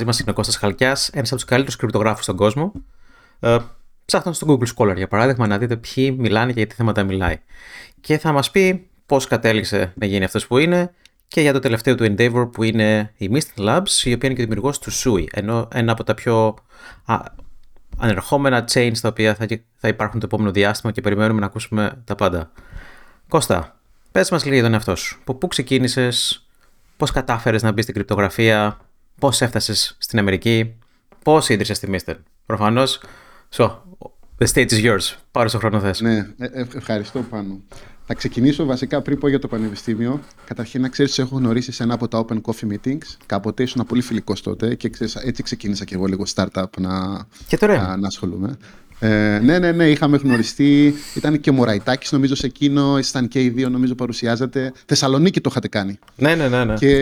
Είμαστε είναι ο Κώστας Χαλκιάς, ένας από τους καλύτερους κρυπτογράφους στον κόσμο. Ε, ψάχνω στο Google Scholar για παράδειγμα να δείτε ποιοι μιλάνε και για τι θέματα μιλάει. Και θα μας πει πώς κατέληξε να γίνει αυτός που είναι και για το τελευταίο του endeavor που είναι η Mist Labs, η οποία είναι και δημιουργός του Sui, ενώ ένα από τα πιο α, ανερχόμενα chains τα οποία θα, θα υπάρχουν το επόμενο διάστημα και περιμένουμε να ακούσουμε τα πάντα. Κώστα, πες μας λίγο για τον εαυτό σου. Από πού ξεκίνησες, πώς κατάφερες να μπεις στην κρυπτογραφία, πώς έφτασες στην Αμερική, πώς ίδρυσες τη Mister. Προφανώς, so, the stage is yours. Πάρε στο χρόνο θες. Ναι, ε, ε, ευχαριστώ πάνω. Θα ξεκινήσω βασικά πριν πω για το πανεπιστήμιο. Καταρχήν να ξέρεις ότι έχω γνωρίσει σε ένα από τα open coffee meetings. Κάποτε ήσουν πολύ φιλικός τότε και ξέρεις, έτσι ξεκίνησα και εγώ λίγο startup να, Και τώρα. να, να ασχολούμαι. Ε, ναι, ναι, ναι, είχαμε γνωριστεί. Ήταν και ο Μωραϊτάκη, νομίζω, σε εκείνο. Ήσταν και οι δύο, νομίζω, παρουσιάζατε. Θεσσαλονίκη το είχατε κάνει. Ναι, ναι, ναι. ναι. Και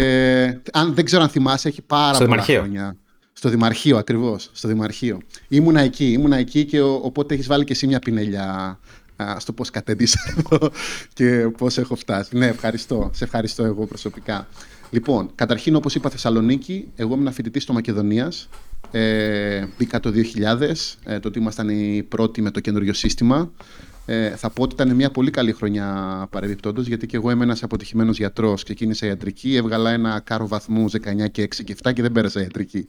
αν δεν ξέρω αν θυμάσαι, έχει πάρα Στο πολλά Δημαρχείο. χρόνια. Στο Δημαρχείο, ακριβώς. Στο Δημαρχείο. Ήμουνα εκεί, ήμουνα εκεί και ο- οπότε έχεις βάλει και εσύ μια πινελιά α, στο πώς κατέντησα εδώ και πώς έχω φτάσει. Ναι, ευχαριστώ. Σε ευχαριστώ εγώ προσωπικά. Λοιπόν, καταρχήν, όπως είπα, Θεσσαλονίκη, εγώ ήμουν φοιτητής στο Μακεδονίας. Ε, μπήκα το 2000, ε, τότε ήμασταν οι πρώτοι με το καινούριο σύστημα. Ε, θα πω ότι ήταν μια πολύ καλή χρονιά παρεμπιπτόντως, γιατί και εγώ είμαι ένας αποτυχημένος γιατρός. Ξεκίνησα ιατρική, έβγαλα ένα κάρο βαθμούς 19 και 6 και 7 και δεν πέρασα ιατρική.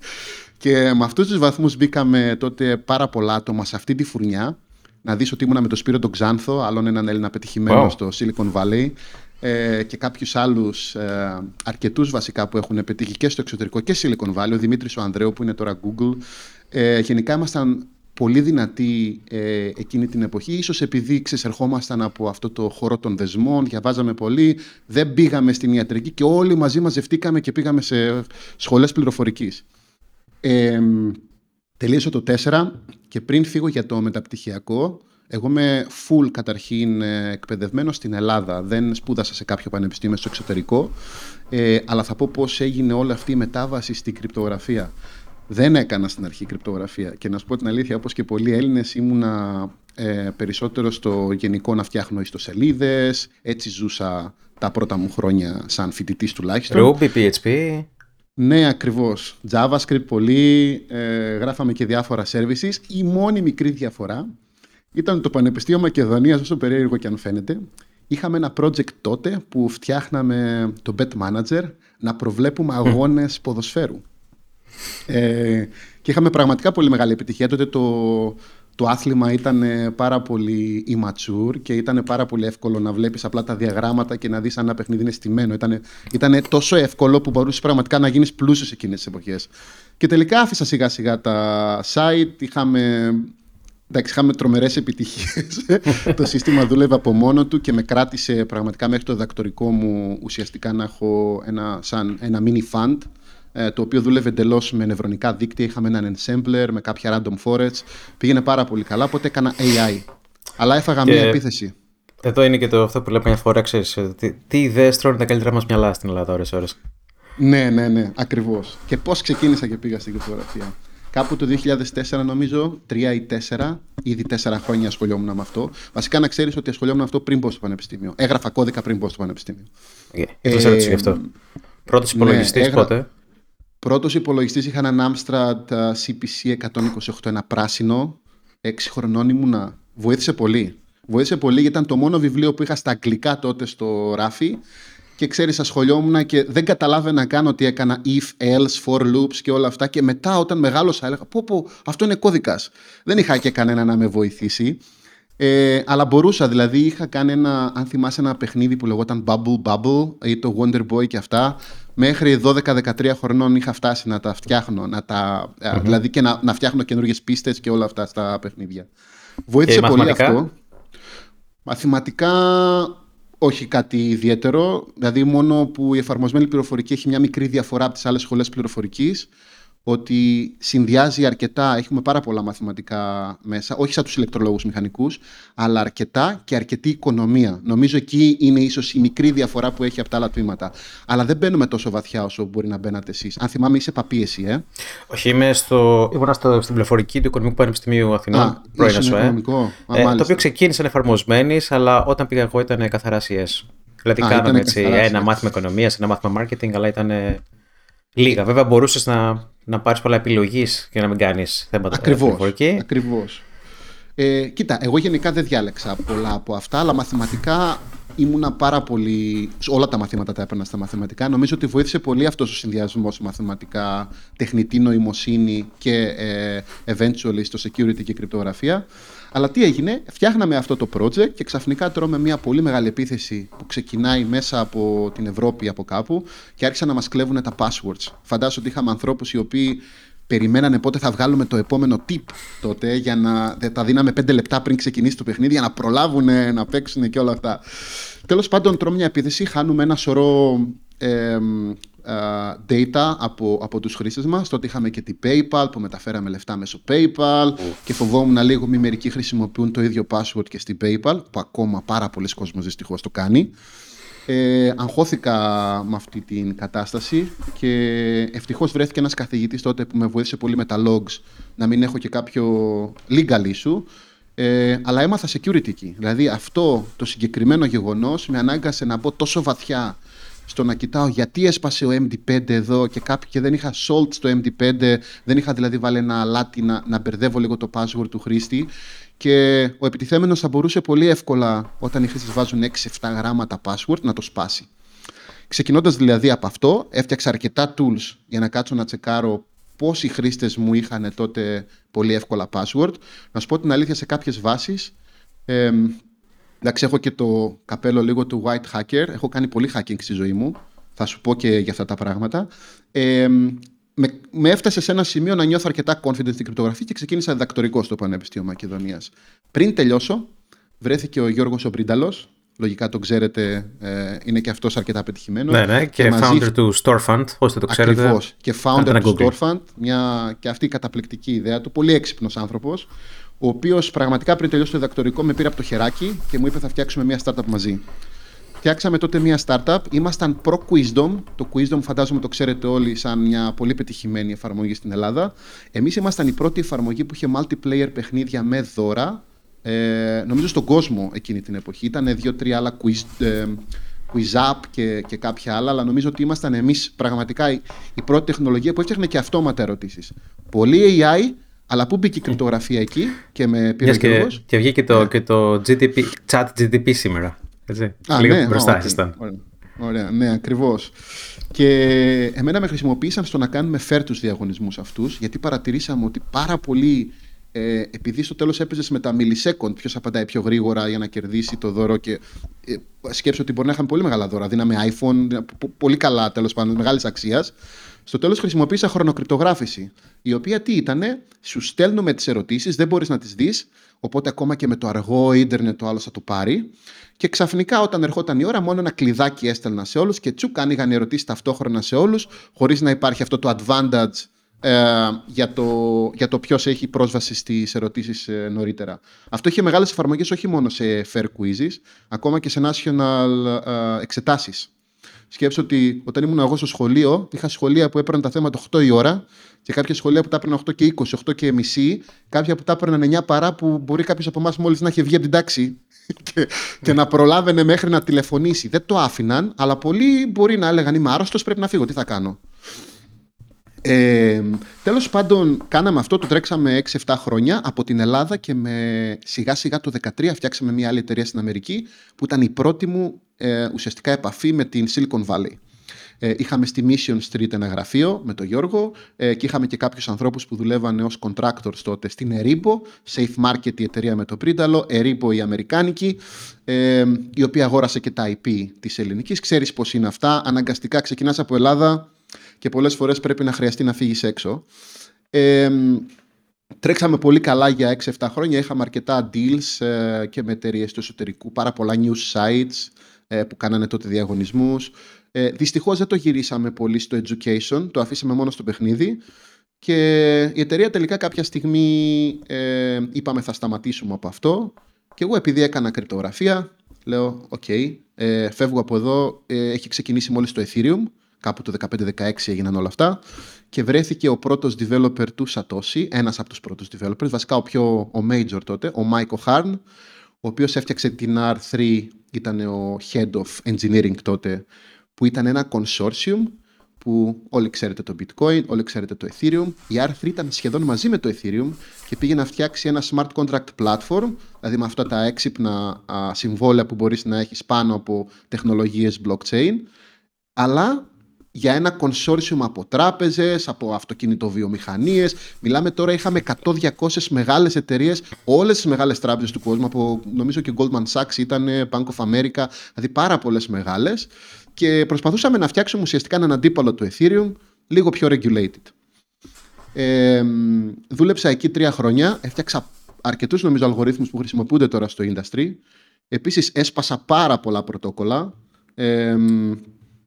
Και με αυτούς τους βαθμούς μπήκαμε τότε πάρα πολλά άτομα σε αυτή τη φουρνιά. Να δεις ότι ήμουνα με τον Σπύρο τον Ξάνθο, άλλον έναν Έλληνα πετυχημένο Wow. στο Silicon Valley ε, και κάποιους άλλους ε, αρκετούς βασικά που έχουν πετύχει και στο εξωτερικό και Silicon Valley, ο Δημήτρης ο Ανδρέου που είναι τώρα Google. Ε, γενικά ήμασταν πολύ δυνατοί ε, εκείνη την εποχή, ίσως επειδή ξεσερχόμασταν από αυτό το χώρο των δεσμών, διαβάζαμε πολύ, δεν πήγαμε στην ιατρική και όλοι μαζί μαζευτήκαμε και πήγαμε σε σχολές πληροφορικής. Ε, τελείωσα το 4 και πριν φύγω για το μεταπτυχιακό, εγώ είμαι full καταρχήν ε, εκπαιδευμένος στην Ελλάδα. Δεν σπούδασα σε κάποιο πανεπιστήμιο στο εξωτερικό, ε, αλλά θα πω πώς έγινε όλη αυτή η μετάβαση στην κρυπτογραφία. Δεν έκανα στην αρχή κρυπτογραφία και να σου πω την αλήθεια, όπως και πολλοί Έλληνες ήμουνα ε, περισσότερο στο γενικό να φτιάχνω ιστοσελίδες, έτσι ζούσα τα πρώτα μου χρόνια σαν φοιτητής τουλάχιστον. Ruby, PHP. Ναι, ακριβώς. JavaScript πολύ, ε, γράφαμε και διάφορα services. Η μόνη μικρή διαφορά ήταν το Πανεπιστήμιο Μακεδονίας, όσο περίεργο και αν φαίνεται. Είχαμε ένα project τότε που φτιάχναμε το Bet Manager να προβλέπουμε αγώνες ποδοσφαίρου. Ε, και είχαμε πραγματικά πολύ μεγάλη επιτυχία. Τότε το, το άθλημα ήταν ε, πάρα πολύ immature και ήταν πάρα πολύ εύκολο να βλέπεις απλά τα διαγράμματα και να δεις αν ένα παιχνίδι είναι στημένο. Ήταν, ήταν τόσο εύκολο που μπορούσες πραγματικά να γίνεις πλούσιος εκείνες τις εποχές. Και τελικά άφησα σιγά σιγά τα site, είχαμε... Εντάξει, είχαμε τρομερές επιτυχίες. το σύστημα δούλευε από μόνο του και με κράτησε πραγματικά μέχρι το δακτορικό μου ουσιαστικά να έχω ένα, σαν ένα mini fund ε, το οποίο δούλευε εντελώς με νευρονικά δίκτυα. Είχαμε έναν ensembler με κάποια random forests. Πήγαινε πάρα πολύ καλά, οπότε έκανα AI. Αλλά έφαγα Και- μία επίθεση. Εδώ είναι και το αυτό που λέμε μια φορά, ξέρεις, ε, τι, τι ιδέες τρώνε τα καλύτερα μας μυαλά στην Ελλάδα ώρες ώρες. Ναι, ναι, ναι, ακριβώς. Και πώς ξεκίνησα και πήγα στην κρυπτογραφία. Κάπου το 2004, νομίζω, 3 ή 4, ήδη 4 χρόνια ασχολιόμουν με αυτό. Βασικά να ξέρεις ότι ασχολιόμουν με αυτό πριν πω στο πανεπιστήμιο. Έγραφα κώδικα πριν πω στο πανεπιστήμιο. Ε, Δεν σε ρωτήσω γι' αυτό. Πρώτος υπολογιστής έγρα- πότε; Πρώτος υπολογιστής είχα έναν Amstrad α, CPC 128, ένα πράσινο. 6 χρονών ήμουνα. Βοήθησε πολύ. Βοήθησε πολύ γιατί ήταν το μόνο βιβλίο που είχα στα αγγλικά τότε στο ράφι και ξέρεις ασχολιόμουν και δεν καταλάβαινα καν ότι έκανα if, else, for loops και όλα αυτά και μετά όταν μεγάλωσα έλεγα πω πω αυτό είναι κώδικας. Δεν είχα και κανένα να με βοηθήσει. Ε, αλλά μπορούσα, δηλαδή είχα κάνει ένα, αν θυμάσαι ένα παιχνίδι που λεγόταν Bubble Bubble ή το Wonder Boy και αυτά. Μέχρι 12-13 χρονών είχα φτάσει να τα φτιάχνω, να τα, α, δηλαδή και να, να φτιάχνω καινούργιες πίστες και όλα αυτά στα παιχνίδια. Βοήθησε Και πολύ μαθηματικά; αυτό. Μαθηματικά όχι κάτι ιδιαίτερο. Δηλαδή, μόνο που η εφαρμοσμένη πληροφορική έχει μια μικρή διαφορά από τις άλλες σχολές πληροφορικής ότι συνδυάζει αρκετά, έχουμε πάρα πολλά μαθηματικά μέσα, όχι σαν τους ηλεκτρολόγους μηχανικούς, αλλά αρκετά και αρκετή οικονομία. Νομίζω εκεί είναι ίσως η μικρή διαφορά που έχει από τα άλλα τμήματα. Αλλά δεν μπαίνουμε τόσο βαθιά όσο μπορεί να μπαίνατε εσείς. Αν θυμάμαι είσαι παπίεση, ε; Όχι, είμαι στο... ήμουν στο... στην πληροφορική του Οικονομικού Πανεπιστημίου Αθηνών, Α, πρώην ΑΣΟΕ, ε, το οποίο ξεκίνησε εφαρμοσμένης, αλλά όταν πήγα εγώ ήταν καθαρά CS. Δηλαδή Α, κάναμε έτσι, ένα μάθημα οικονομίας, ένα μάθημα marketing, αλλά ήταν λίγα. Βέβαια μπορούσες να να πάρεις πολλά επιλογής και να μην κάνεις θέματα Ακριβώς. Ακριβώς. Ε, κοίτα, εγώ γενικά δεν διάλεξα πολλά από αυτά, αλλά μαθηματικά ήμουνα πάρα πολύ. Όλα τα μαθήματα τα έπαιρνα στα μαθηματικά. Νομίζω ότι βοήθησε πολύ αυτός ο συνδυασμός μαθηματικά, τεχνητή νοημοσύνη και ε, eventually στο security και κρυπτογραφία. Αλλά τι έγινε, φτιάχναμε αυτό το project και ξαφνικά τρώμε μια πολύ μεγάλη επίθεση που ξεκινάει μέσα από την Ευρώπη από κάπου και άρχισαν να μας κλέβουν τα passwords. Φαντάζομαι ότι είχαμε ανθρώπους οι οποίοι περιμένανε πότε θα βγάλουμε το επόμενο tip τότε για να τα δίναμε πέντε λεπτά πριν ξεκινήσει το παιχνίδι για να προλάβουν να παίξουν και όλα αυτά. Τέλος πάντων τρώμε μια επίθεση, χάνουμε ένα σωρό ε, data από, από τους χρήστες μας. Τότε είχαμε και την PayPal που μεταφέραμε λεφτά μέσω PayPal και φοβόμουν λίγο μη μερικοί χρησιμοποιούν το ίδιο password και στην PayPal που ακόμα πάρα πολλοί κόσμος δυστυχώς το κάνει. Ε, αγχώθηκα με αυτή την κατάσταση και ευτυχώς βρέθηκε ένας καθηγητής τότε που με βοήθησε πολύ με τα logs να μην έχω και κάποιο legal issue ε, αλλά έμαθα security εκεί. Δηλαδή αυτό το συγκεκριμένο γεγονός με ανάγκασε να μπω τόσο βαθιά στο να κοιτάω γιατί έσπασε ο MD5 εδώ και, κάποιο, και δεν είχα salt στο MD5, δεν είχα δηλαδή βάλει ένα αλάτι να, να μπερδεύω λίγο το password του χρήστη και ο επιτιθέμενος θα μπορούσε πολύ εύκολα όταν οι χρήστες βάζουν 6-7 γράμματα password να το σπάσει. Ξεκινώντας δηλαδή από αυτό, έφτιαξα αρκετά tools για να κάτσω να τσεκάρω πόσοι χρήστες μου είχαν τότε πολύ εύκολα password. Να σου πω την αλήθεια σε κάποιες βάσεις, ε, Εντάξει, έχω και το καπέλο λίγο του white hacker. Έχω κάνει πολύ hacking στη ζωή μου. Θα σου πω και για αυτά τα πράγματα. Ε, με, με έφτασε σε ένα σημείο να νιώθω αρκετά confident στην κρυπτογραφία και ξεκίνησα διδακτορικό στο Πανεπιστήμιο Μακεδονίας. Πριν τελειώσω, βρέθηκε ο Γιώργος Ομπρίνταλο. Λογικά το ξέρετε, ε, είναι και αυτός αρκετά πετυχημένος. Ναι, ναι, και, founder του Storefund, όσοι το ξέρετε. Ακριβώς. Και founder του Storefund, μια, και αυτή η καταπληκτική ιδέα του. Πολύ έξυπνος άνθρωπος ο οποίος πραγματικά πριν τελειώσει το διδακτορικό με πήρε από το χεράκι και μου είπε θα φτιάξουμε μια startup μαζί. Φτιάξαμε τότε μια startup. Ήμασταν προ-Quizdom. Το Quizdom φαντάζομαι το ξέρετε όλοι σαν μια πολύ πετυχημένη εφαρμογή στην Ελλάδα. Εμείς ήμασταν η πρώτη εφαρμογή που είχε multiplayer παιχνίδια με δώρα. Ε, νομίζω στον κόσμο εκείνη την εποχή. Ήταν δύο-τρία άλλα quiz, ε, quiz up και, και κάποια άλλα, αλλά νομίζω ότι ήμασταν εμείς πραγματικά η, η πρώτη τεχνολογία που έφτιαχνε και αυτόματα ερωτήσεις. Πολύ AI, αλλά πού μπήκε η κρυπτογραφία εκεί και με πήρε και, και βγήκε το, ναι. και το GDP, chat GDP σήμερα. Έτσι. Α, Λίγο ναι, μπροστά ήσασταν. Ωραία, ωραία, ναι, ακριβώς. Και εμένα με χρησιμοποίησαν στο να κάνουμε fair τους διαγωνισμούς αυτούς, γιατί παρατηρήσαμε ότι πάρα πολύ. Ε, επειδή στο τέλος έπαιζες με τα millisecond, ποιος απαντάει πιο γρήγορα για να κερδίσει το δώρο. Και ε, σκέψω ότι μπορεί να είχαμε πολύ μεγάλα δώρα. Δίναμε iPhone, πολύ καλά τέλος πάντων, μεγάλης αξίας. Στο τέλος χρησιμοποίησα χρονοκρυπτογράφηση, η οποία τι ήτανε, σου στέλνουμε τις ερωτήσεις, δεν μπορείς να τις δεις, οπότε ακόμα και με το αργό ίντερνετ το άλλο θα το πάρει. Και ξαφνικά όταν ερχόταν η ώρα, μόνο ένα κλειδάκι έστελνα σε όλους και τσουκ άνοιγαν οι ερωτήσεις ταυτόχρονα σε όλους, χωρίς να υπάρχει αυτό το advantage ε, για το, για το ποιος έχει πρόσβαση στις ερωτήσεις ε, νωρίτερα. Αυτό είχε μεγάλες εφαρμογές όχι μόνο σε fair quizzes, ακόμα και σε national ε, εξετάσεις. Σκέψω ότι όταν ήμουν εγώ στο σχολείο, είχα σχολεία που έπαιρναν τα θέματα 8 η ώρα και κάποια σχολεία που τα έπαιρναν 8 και 20, 8 και μισή, κάποια που τα έπαιρναν 9 παρά που μπορεί κάποιος από εμάς μόλις να έχει βγει από την τάξη και, και να προλάβαινε μέχρι να τηλεφωνήσει. Δεν το άφηναν, αλλά πολλοί μπορεί να έλεγαν Είμαι άρρωστος, πρέπει να φύγω. Τι θα κάνω. Ε, τέλος πάντων κάναμε αυτό, το τρέξαμε 6-7 χρόνια από την Ελλάδα και με σιγά σιγά το 2013 φτιάξαμε μια άλλη εταιρεία στην Αμερική που ήταν η πρώτη μου ε, ουσιαστικά επαφή με την Silicon Valley. Ε, είχαμε στη Mission Street ένα γραφείο με τον Γιώργο ε, και είχαμε και κάποιους ανθρώπους που δουλεύανε ως contractors τότε στην Eribo, Safe Market η εταιρεία με το Πρίταλο, Eribo η Αμερικάνικη, ε, η οποία αγόρασε και τα IP της ελληνικής. Ξέρεις πώς είναι αυτά, αναγκαστικά ξεκινάς από Ελλάδα και πολλές φορές πρέπει να χρειαστεί να φύγεις έξω. Ε, τρέξαμε πολύ καλά για 6-7 χρόνια, είχαμε αρκετά deals ε, και με εταιρείες του εσωτερικού, πάρα πολλά news sites, ε, που κάνανε τότε διαγωνισμούς. Ε, δυστυχώς δεν το γυρίσαμε πολύ στο education, το αφήσαμε μόνο στο παιχνίδι. Και η εταιρεία τελικά κάποια στιγμή ε, είπαμε θα σταματήσουμε από αυτό. Και εγώ επειδή έκανα κρυπτογραφία λέω OK, okay, ε, φεύγω από εδώ, ε, έχει ξεκινήσει μόλις το Ethereum, κάπου το 15-16 έγιναν όλα αυτά και βρέθηκε ο πρώτος developer του Satoshi, ένας από τους πρώτους developers, βασικά ο πιο ο major τότε, ο Mike O'Harn, ο οποίος έφτιαξε την R3, ήταν ο head of engineering τότε, που ήταν ένα consortium που όλοι ξέρετε το bitcoin, όλοι ξέρετε το ethereum. Η R3 ήταν σχεδόν μαζί με το ethereum και πήγε να φτιάξει ένα smart contract platform, δηλαδή με αυτά τα έξυπνα α, συμβόλαια που μπορείς να έχεις πάνω από τεχνολογίες blockchain, αλλά για ένα consortium από τράπεζες, από αυτοκινητοβιομηχανίες. Μιλάμε τώρα, είχαμε 100-200 μεγάλες εταιρείες, όλες τις μεγάλες τράπεζες του κόσμου, από νομίζω και Goldman Sachs ήταν, Bank of America, δηλαδή πάρα πολλές μεγάλες και προσπαθούσαμε να φτιάξουμε ουσιαστικά έναν αντίπαλο του Ethereum λίγο πιο regulated. Ε, δούλεψα εκεί τρία χρόνια, έφτιαξα αρκετούς νομίζω αλγορίθμους που χρησιμοποιούνται τώρα στο industry. Επίσης έσπασα πάρα πολλά πρωτόκολλα. Ε,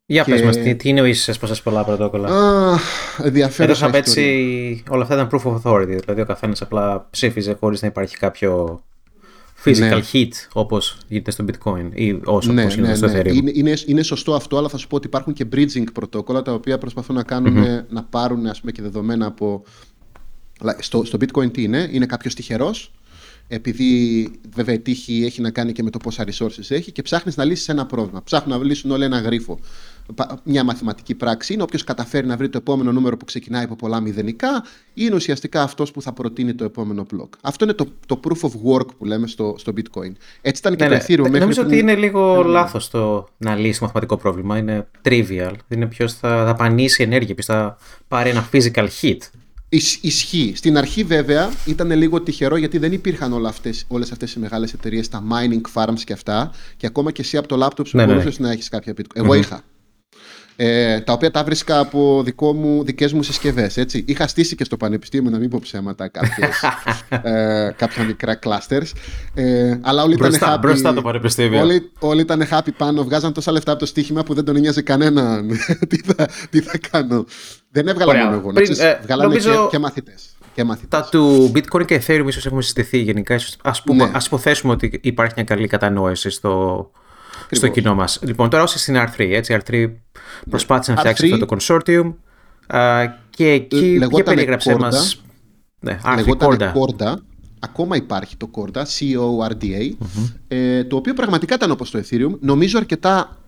για και... πες μας, τι, τι είναι ο έσπασες πολλά πρωτόκολλα; Α, ενδιαφέρον. έτσι, όλα αυτά ήταν proof of authority, δηλαδή ο καθένας απλά ψήφιζε χωρίς να υπάρχει κάποιο physical ναι. heat όπως γίνεται στο bitcoin ή όσο ναι, γίνεται ναι, στο ναι. ethereum. Είναι, είναι, είναι, sωστό αυτό αλλά θα σου πω ότι υπάρχουν και bridging πρωτόκολλα τα οποία προσπαθούν να κάνουν mm-hmm. να πάρουν ας πούμε και δεδομένα από στο, στο bitcoin τι είναι, είναι κάποιος τυχερός; Επειδή βέβαια η τύχη έχει να κάνει και με το πόσα resources έχει και ψάχνεις να λύσεις ένα πρόβλημα. Ψάχνουν να λύσουν όλοι ένα γρίφο μια μαθηματική πράξη είναι. Όποιος καταφέρει να βρει το επόμενο νούμερο που ξεκινάει από πολλά μηδενικά, είναι ουσιαστικά αυτός που θα προτείνει το επόμενο block. Αυτό είναι το, το proof of work που λέμε στο, στο Bitcoin. Έτσι ήταν και ναι, το ναι. Ethereum. Νομίζω ότι είναι λίγο ναι. λάθος το να λύσεις το μαθηματικό πρόβλημα. Είναι trivial. Είναι ποιος θα δαπανίσει ενέργεια, ποιος θα πάρει ένα physical hit. Ισχύει. Στην αρχή βέβαια ήταν λίγο τυχερό γιατί δεν υπήρχαν όλα αυτές, όλες αυτές οι μεγάλες εταιρείες, τα mining farms και αυτά και ακόμα και εσύ από το laptop σου ναι, μπορούσες να έχεις κάποια bitcoin. Εγώ είχα ε, τα οποία τα βρίσκα από δικό μου, δικές μου συσκευές. Έτσι. Είχα στήσει και στο πανεπιστήμιο, να μην πω ψέματα, κάποιες, ε, κάποια μικρά clusters. Ε, αλλά όλοι μπροστά, ήταν happy. Μπροστά το πανεπιστήμιο. Όλοι, όλοι ήταν happy πάνω, βγάζαν τόσα λεφτά από το στοίχημα που δεν τον νοιάζει κανέναν. τι, θα, τι θα κάνω. Δεν έβγαλα μόνο εγώ. Πριν, ε, βγάλανε νομίζω... και, και μαθητές. Και Τα του Bitcoin και Ethereum ίσως έχουμε συζητηθεί γενικά. Ας, πούμε, ναι. ας υποθέσουμε ότι υπάρχει μια καλή κατανόηση στο, στο κοινό μας. Λοιπόν, τώρα όσοι στην R3, έτσι, R3 προσπάθησε να φτιάξει αυτό το consortium και εκεί και περιγράψε μας; Ναι, Λεγόταν Corda, ακόμα υπάρχει το Corda, C-O-R-D-A, ε, το οποίο πραγματικά ήταν όπως το Ethereum, νομίζω αρκετά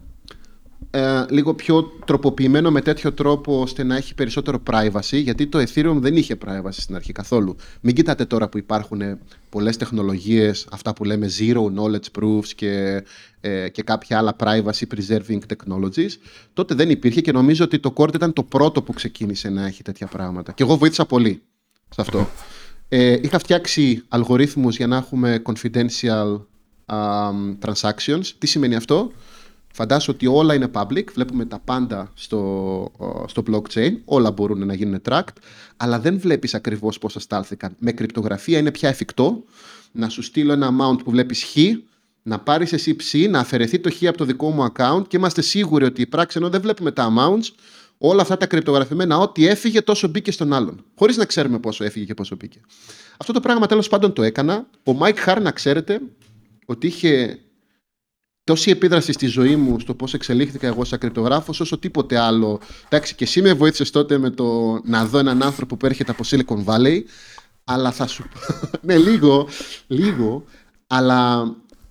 ε, λίγο πιο τροποποιημένο με τέτοιο τρόπο ώστε να έχει περισσότερο privacy, γιατί το Ethereum δεν είχε privacy στην αρχή καθόλου. Μην κοιτάτε τώρα που υπάρχουν πολλές τεχνολογίες, αυτά που λέμε zero knowledge proofs και, ε, και κάποια άλλα privacy preserving technologies. Τότε δεν υπήρχε και νομίζω ότι το Cord ήταν το πρώτο που ξεκίνησε να έχει τέτοια πράγματα. Και εγώ βοήθησα πολύ σε αυτό. Ε, είχα φτιάξει αλγορίθμους για να έχουμε confidential um, transactions. Τι σημαίνει αυτό; Φαντάσου ότι όλα είναι public, βλέπουμε τα πάντα στο, στο blockchain, όλα μπορούν να γίνουν tracked, αλλά δεν βλέπεις ακριβώς πώς στάλθηκαν. Με κρυπτογραφία είναι πια εφικτό να σου στείλω ένα amount που βλέπεις χ, να πάρεις εσύ ψ, να αφαιρεθεί το χ από το δικό μου account και είμαστε σίγουροι ότι η πράξη, ενώ δεν βλέπουμε τα amounts, όλα αυτά τα κρυπτογραφημένα, ό,τι έφυγε τόσο μπήκε στον άλλον. Χωρίς να ξέρουμε πόσο έφυγε και πόσο μπήκε. Αυτό το πράγμα τέλος πάντων το έκανα. Ο Mike Harr, να ξέρετε, ότι είχε τόση επίδραση στη ζωή μου στο πώς εξελίχθηκα εγώ σαν κρυπτογράφος, όσο τίποτε άλλο. Εντάξει, και εσύ με βοήθησες τότε με το να δω έναν άνθρωπο που έρχεται από Silicon Valley, αλλά θα σου ναι, λίγο, λίγο, αλλά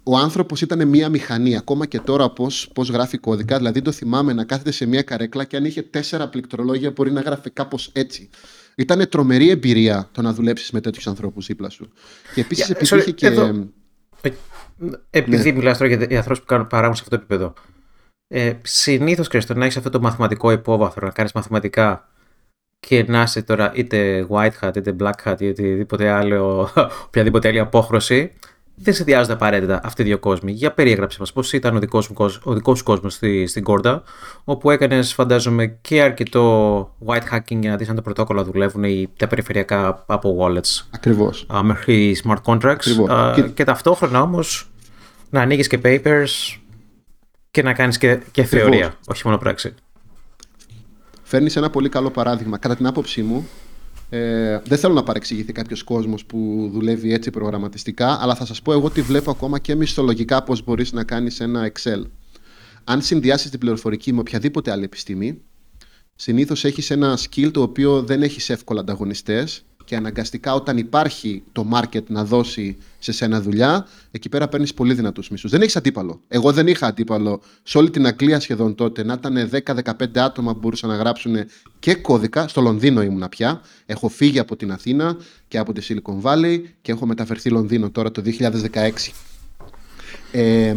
ο άνθρωπος ήταν μία μηχανή, ακόμα και τώρα πώς, πώς γράφει κώδικα, δηλαδή το θυμάμαι να κάθεται σε μία καρέκλα και αν είχε τέσσερα πληκτρολόγια μπορεί να γράφει κάπως έτσι. Ήταν τρομερή εμπειρία το να δουλέψεις με τέτοιους ανθρώπους δίπλα σου. Και επίσης yeah, επειδή είχε και... Ε, επειδή ναι. μιλάς τώρα για ανθρώπους που κάνουν παράγουν σε αυτό το επίπεδο. Ε, Συνήθως χρειάζεται να έχεις αυτό το μαθηματικό υπόβαθρο, να κάνεις μαθηματικά και να είσαι τώρα είτε white hat, είτε black hat, είτε οτιδήποτε άλλο, οποιαδήποτε άλλη απόχρωση. Δεν συνδυάζονται απαραίτητα αυτοί οι δύο κόσμοι. Για περιέγραψε μας πώς ήταν ο δικός σου κόσμος, κόσμος στη, στην Κόρτα, όπου έκανες, φαντάζομαι, και αρκετό white hacking για να δεις αν τα πρωτόκολλα δουλεύουν ή τα περιφερειακά από wallets. Ακριβώς. Μέχρι smart contracts. και... και ταυτόχρονα όμως να ανοίγεις και papers και να κάνεις και, και θεωρία, όχι μόνο πράξη. Φέρνεις ένα πολύ καλό παράδειγμα. Κατά την άποψή μου, ε, δεν θέλω να παρεξηγηθεί κάποιος κόσμος που δουλεύει έτσι προγραμματιστικά, αλλά θα σας πω εγώ τι βλέπω ακόμα και μισθολογικά πώς μπορείς να κάνεις ένα Excel. Αν συνδυάσεις την πληροφορική με οποιαδήποτε άλλη επιστήμη, συνήθως έχεις ένα skill το οποίο δεν έχεις εύκολα ανταγωνιστές και αναγκαστικά όταν υπάρχει το market να δώσει σε σένα δουλειά, εκεί πέρα παίρνεις πολύ δυνατούς μισθούς. Δεν έχεις αντίπαλο. Εγώ δεν είχα αντίπαλο σε όλη την Αγγλία σχεδόν τότε να ήταν 10-15 άτομα που μπορούσαν να γράψουν και κώδικα. Στο Λονδίνο ήμουνα πια. Έχω φύγει από την Αθήνα και από τη Silicon Valley και έχω μεταφερθεί Λονδίνο τώρα το 2016. Ε,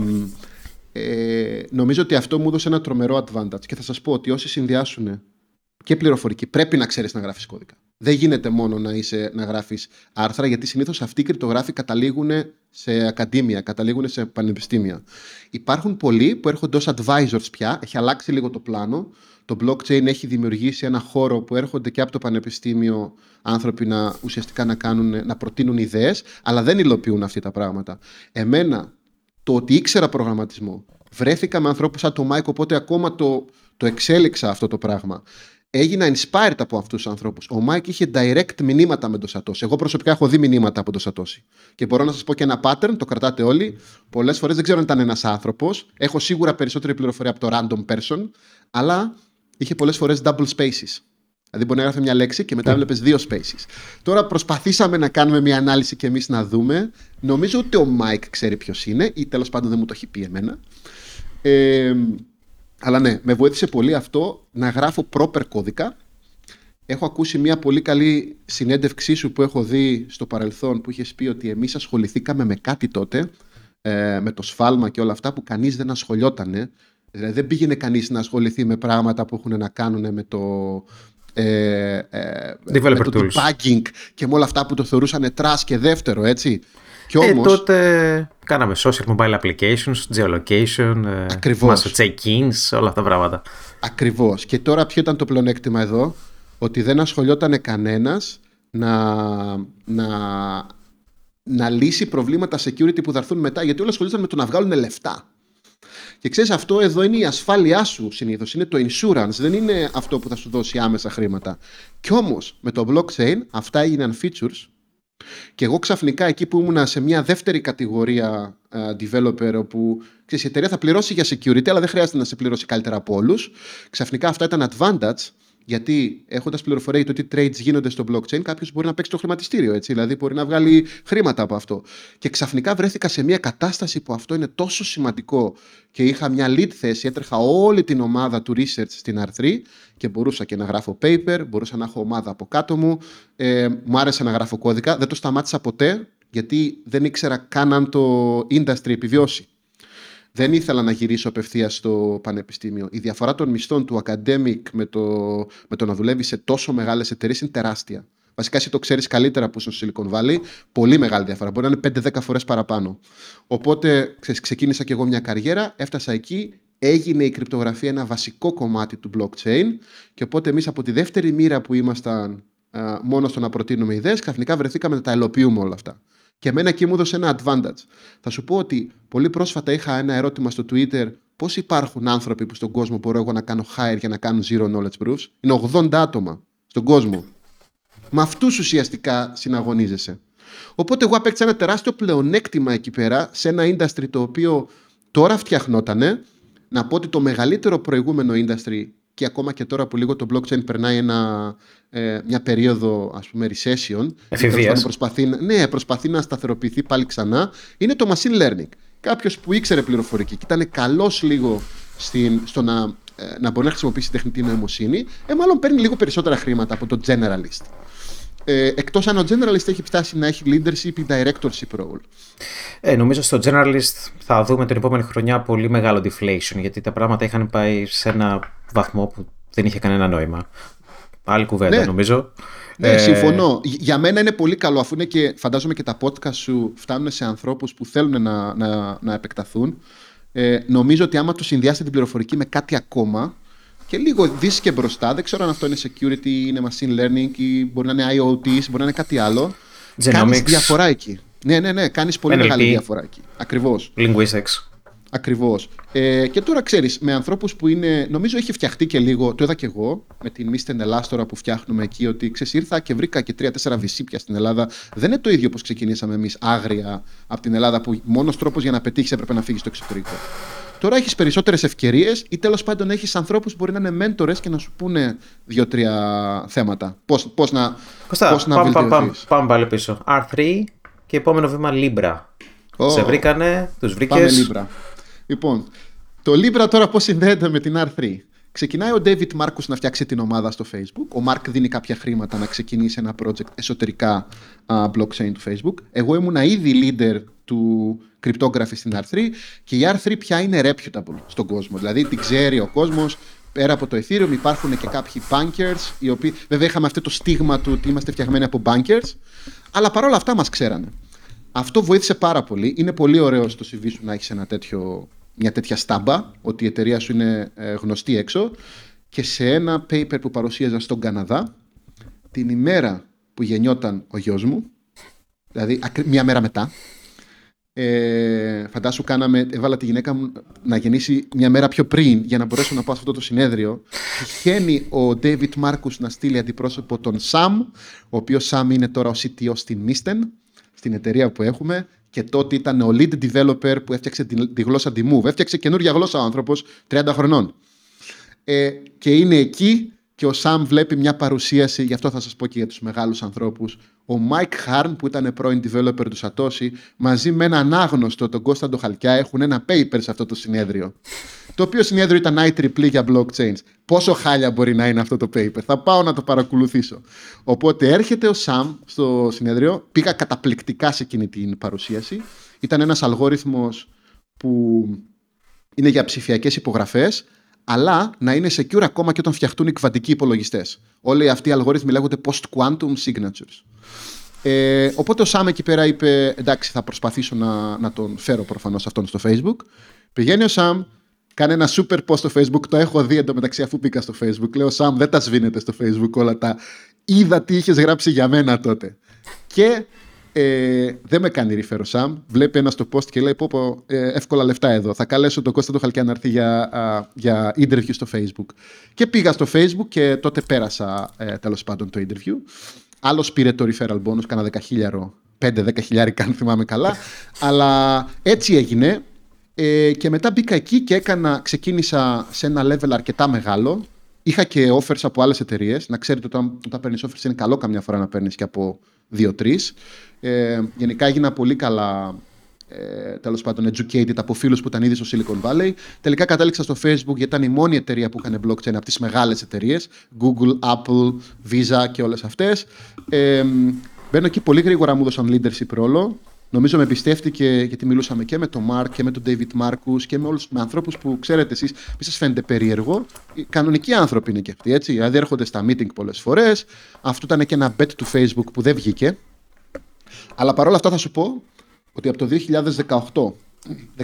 ε, νομίζω ότι αυτό μου έδωσε ένα τρομερό advantage και θα σας πω ότι όσοι συνδυάσουν και πληροφορική πρέπει να ξέρεις να γράφεις κώδικα. Δεν γίνεται μόνο να, είσαι, να γράφεις άρθρα, γιατί συνήθως αυτοί οι κρυπτογράφοι καταλήγουν σε ακαδήμια, καταλήγουν σε πανεπιστήμια. Υπάρχουν πολλοί που έρχονται ως advisors πια, έχει αλλάξει λίγο το πλάνο. Το blockchain έχει δημιουργήσει ένα χώρο που έρχονται και από το πανεπιστήμιο άνθρωποι να ουσιαστικά να, κάνουν, να προτείνουν ιδέες, αλλά δεν υλοποιούν αυτά τα πράγματα. Εμένα, το ότι ήξερα προγραμματισμό, βρέθηκα με ανθρώπους σαν το Μάικ, οπότε ακόμα το, το εξέλιξα αυτό το πράγμα έγινα inspired από αυτούς τους ανθρώπους. Ο Μάικ είχε direct μηνύματα με τον Satoshi. Εγώ προσωπικά έχω δει μηνύματα από τον Satoshi. Και μπορώ να σας πω και ένα pattern, το κρατάτε όλοι. Πολλές φορές δεν ξέρω αν ήταν ένας άνθρωπος. Έχω σίγουρα περισσότερη πληροφορία από το random person, αλλά είχε πολλές φορές double spaces. Δηλαδή μπορεί να έγραφε μια λέξη και μετά έβλεπε δύο spaces. Τώρα προσπαθήσαμε να κάνουμε μια ανάλυση και εμείς να δούμε. Νομίζω ότι ο Μάικ ξέρει ποιος είναι, ή τέλος πάντων δεν μου το έχει πει εμένα. Ε, αλλά ναι, με βοήθησε πολύ αυτό να γράφω proper κώδικα. Έχω ακούσει μια πολύ καλή συνέντευξή σου που έχω δει στο παρελθόν που είχες πει ότι εμείς ασχοληθήκαμε με κάτι τότε, ε, με το σφάλμα και όλα αυτά που κανείς δεν ασχολιότανε. Δηλαδή δεν πήγαινε κανείς να ασχοληθεί με πράγματα που έχουν να κάνουν με το, ε, ε, με το debugging και με όλα αυτά που το θεωρούσαν trash και δεύτερο, έτσι. Και ε, όμως, ε, τότε κάναμε social mobile applications, geolocation, ε, Ακριβώς. check-ins, όλα αυτά τα πράγματα. Ακριβώς. Και τώρα ποιο ήταν το πλεονέκτημα εδώ, ότι δεν ασχολιόταν κανένας να, να, να λύσει προβλήματα security που θα έρθουν μετά, γιατί όλα ασχολούνταν με το να βγάλουν λεφτά. Και ξέρεις, αυτό εδώ είναι η ασφάλειά σου συνήθως. Είναι το insurance, δεν είναι αυτό που θα σου δώσει άμεσα χρήματα. Κι όμως με το blockchain αυτά έγιναν features και εγώ ξαφνικά εκεί που ήμουν σε μια δεύτερη κατηγορία uh, developer όπου ξέρεις, η εταιρεία θα πληρώσει για security αλλά δεν χρειάζεται να σε πληρώσει καλύτερα από όλους ξαφνικά αυτά ήταν advantage γιατί έχοντας πληροφορία για το τι trades γίνονται στο blockchain, κάποιος μπορεί να παίξει το χρηματιστήριο. Έτσι, δηλαδή μπορεί να βγάλει χρήματα από αυτό. Και ξαφνικά βρέθηκα σε μια κατάσταση που αυτό είναι τόσο σημαντικό και είχα μια lead θέση. Έτρεχα όλη την ομάδα του research στην R3 και μπορούσα και να γράφω paper, μπορούσα να έχω ομάδα από κάτω μου. Ε, μου άρεσε να γράφω κώδικα. Δεν το σταμάτησα ποτέ γιατί δεν ήξερα καν αν το industry επιβιώσει δεν ήθελα να γυρίσω απευθείας στο πανεπιστήμιο. Η διαφορά των μισθών του academic με το, με το να δουλεύει σε τόσο μεγάλες εταιρείες είναι τεράστια. Βασικά, εσύ το ξέρεις καλύτερα που είσαι στο Silicon Valley. Πολύ μεγάλη διαφορά. Μπορεί να είναι 5-10 φορές παραπάνω. Οπότε ξέρεις, ξεκίνησα και εγώ μια καριέρα, έφτασα εκεί, έγινε η κρυπτογραφία ένα βασικό κομμάτι του blockchain. Και οπότε εμείς από τη δεύτερη μοίρα που ήμασταν α, μόνο στο να προτείνουμε ιδέες, ξαφνικά βρεθήκαμε να τα ελοποιούμε όλα αυτά. Και εμένα εκεί μου έδωσε ένα advantage. Θα σου πω ότι πολύ πρόσφατα είχα ένα ερώτημα στο Twitter πώς υπάρχουν άνθρωποι που στον κόσμο μπορώ εγώ να κάνω hire για να κάνουν zero knowledge proofs; Είναι 80 άτομα στον κόσμο. Με αυτούς ουσιαστικά συναγωνίζεσαι. Οπότε εγώ απέκτησα ένα τεράστιο πλεονέκτημα εκεί πέρα σε ένα industry το οποίο τώρα φτιαχνότανε. Να πω ότι το μεγαλύτερο προηγούμενο industry και ακόμα και τώρα που λίγο το blockchain περνάει ένα, ε, μια περίοδο ας πούμε recession προσπαθεί, ναι, προσπαθεί να σταθεροποιηθεί πάλι ξανά είναι το machine learning. Κάποιος που ήξερε πληροφορική και ήταν καλός λίγο στην, στο να, ε, να μπορεί να χρησιμοποιήσει τεχνητή νοημοσύνη ε, μάλλον παίρνει λίγο περισσότερα χρήματα από το generalist ε, εκτός αν ο generalist έχει φτάσει να έχει leadership ή directorship role. Ε, νομίζω στο generalist θα δούμε την επόμενη χρονιά πολύ μεγάλο deflation γιατί τα πράγματα είχαν πάει σε ένα βαθμό που δεν είχε κανένα νόημα. Άλλη κουβέντα ναι. νομίζω. Ναι, ε... συμφωνώ. Για μένα είναι πολύ καλό αφού είναι και φαντάζομαι και τα podcast σου φτάνουν σε ανθρώπους που θέλουν να, να, να επεκταθούν. Ε, νομίζω ότι άμα το συνδυάσετε την πληροφορική με κάτι ακόμα και λίγο δεις και μπροστά, δεν ξέρω αν αυτό είναι security, είναι machine learning ή μπορεί να είναι IoT, μπορεί να είναι κάτι άλλο. Genomics. Κάνεις διαφορά εκεί. Ναι, ναι, ναι, κάνεις πολύ NLP. μεγάλη διαφορά εκεί. Ακριβώς. Linguistics. Ακριβώς. Ε, και τώρα ξέρεις, με ανθρώπους που είναι. Νομίζω έχει φτιαχτεί και λίγο. Το είδα και εγώ με την Misten Ελλάς τώρα που φτιάχνουμε εκεί. Ότι ξέρεις, ήρθα και βρήκα και τρία-τέσσερα βυσίπια στην Ελλάδα. Δεν είναι το ίδιο όπως ξεκινήσαμε εμείς άγρια από την Ελλάδα που μόνος τρόπος για να πετύχεις έπρεπε να φύγεις στο εξωτερικό. Τώρα έχεις περισσότερες ευκαιρίες ή τέλος πάντων έχεις ανθρώπους που μπορεί να είναι μέντορες και να σου πούνε δύο-τρία θέματα. Πώς πώς να, Κωστά, πώς να πάμε, πάμε, πάμε, βελτιωθείς. πάμε πάλι πίσω. R3 και επόμενο βήμα Libra. Ω. Σε βρήκανε, τους Πάμε βρήκες. Libra. Λοιπόν, το Libra τώρα πώς συνδέεται με την R3. Ξεκινάει ο David Marcus να φτιάξει την ομάδα στο Facebook. Ο Mark δίνει κάποια χρήματα να ξεκινήσει ένα project εσωτερικά α, blockchain του Facebook. Εγώ ήμουνα ήδη leader του cryptography στην R3 και η R3 πια είναι reputable στον κόσμο. Δηλαδή την ξέρει ο κόσμος, πέρα από το Ethereum υπάρχουν και κάποιοι bankers, οι οποίοι βέβαια είχαμε αυτό το στίγμα του ότι είμαστε φτιαγμένοι από bankers, αλλά παρόλα αυτά μας ξέρανε. Αυτό βοήθησε πάρα πολύ. Είναι πολύ ωραίος στο CV σου να έχεις ένα τέτοιο, μια τέτοια στάμπα, ότι η εταιρεία σου είναι ε, γνωστή έξω. Και σε ένα paper που παρουσίαζα στον Καναδά, την ημέρα που γεννιόταν ο γιος μου, δηλαδή ακρι- μια μέρα μετά, ε, φαντάσου κάναμε, έβαλα τη γυναίκα μου να γεννήσει μια μέρα πιο πριν για να μπορέσω να πάω σε αυτό το συνέδριο. Τυχαίνει ο David Marcus να στείλει αντιπρόσωπο τον Sam, ο οποίος Sam είναι τώρα ο CTO στην Misten, στην εταιρεία που έχουμε και τότε ήταν ο lead developer που έφτιαξε τη, τη γλώσσα τη Move. Έφτιαξε καινούργια γλώσσα ο άνθρωπος 30 χρονών. Ε, και είναι εκεί και ο Σαμ βλέπει μια παρουσίαση, γι' αυτό θα σας πω και για τους μεγάλους ανθρώπους. Ο Mike Harn που ήταν πρώην developer του Satoshi μαζί με έναν άγνωστο, τον Κώσταντο Χαλκιά, έχουν ένα paper σε αυτό το συνέδριο. Το οποίο συνέδριο ήταν IEEE για blockchains. Πόσο χάλια μπορεί να είναι αυτό το paper; Θα πάω να το παρακολουθήσω. Οπότε έρχεται ο Σαμ στο συνέδριο. Πήγα καταπληκτικά σε εκείνη την παρουσίαση. Ήταν ένας αλγόριθμος που είναι για ψηφιακές υπογραφές, αλλά να είναι secure ακόμα και όταν φτιαχτούν οι κβαντικοί υπολογιστές. Όλοι αυτοί οι αλγόριθμοι λέγονται post-quantum signatures. Ε, οπότε ο Σάμ εκεί πέρα είπε: Εντάξει, θα προσπαθήσω να, να τον φέρω προφανώς αυτόν στο Facebook. Πηγαίνει ο Σάμ, κάνει ένα super post στο Facebook. Το έχω δει εντωμεταξύ αφού μπήκα στο Facebook. Λέω: Σάμ, δεν τα σβήνετε στο Facebook όλα τα. Είδα τι είχες γράψει για μένα τότε. Και ε, δεν με κάνει refer ο Σαμ. Βλέπει ένα στο post και λέει: Πω, πω ε, εύκολα λεφτά εδώ. Θα καλέσω τον Κώστα του Χαλκιά να έρθει για, α, για interview στο Facebook. Και πήγα στο Facebook και τότε πέρασα ε, τέλος πάντων το interview. Άλλος πήρε το referral bonus, κάνα 10 χιλιάρο, 5-10 χιλιάρικα αν θυμάμαι καλά. Αλλά έτσι έγινε. Ε, και μετά μπήκα εκεί και έκανα, ξεκίνησα σε ένα level αρκετά μεγάλο. Είχα και offers από άλλες εταιρείες. Να ξέρετε ότι όταν, όταν παίρνεις offers είναι καλό καμιά φορά να παίρνεις και από 2-3. Ε, γενικά έγινα πολύ καλά ε, τέλος πάντων educated από φίλους που ήταν ήδη στο Silicon Valley. Τελικά κατέληξα στο Facebook γιατί ήταν η μόνη εταιρεία που έκανε blockchain από τις μεγάλες εταιρείες. Google, Apple, Visa και όλες αυτές. Ε, μπαίνω εκεί πολύ γρήγορα μου έδωσαν leadership ρόλο. Νομίζω με εμπιστεύτηκε γιατί μιλούσαμε και με τον Mark και με τον David Marcus και με, όλους, με ανθρώπους που ξέρετε εσείς, μη σας φαίνεται περίεργο. Οι κανονικοί άνθρωποι είναι και αυτοί, έτσι. Δηλαδή έρχονται στα meeting πολλές φορές. Αυτό ήταν και ένα bet του Facebook που δεν βγήκε. Αλλά παρόλα αυτά θα σου πω ότι από το 2018,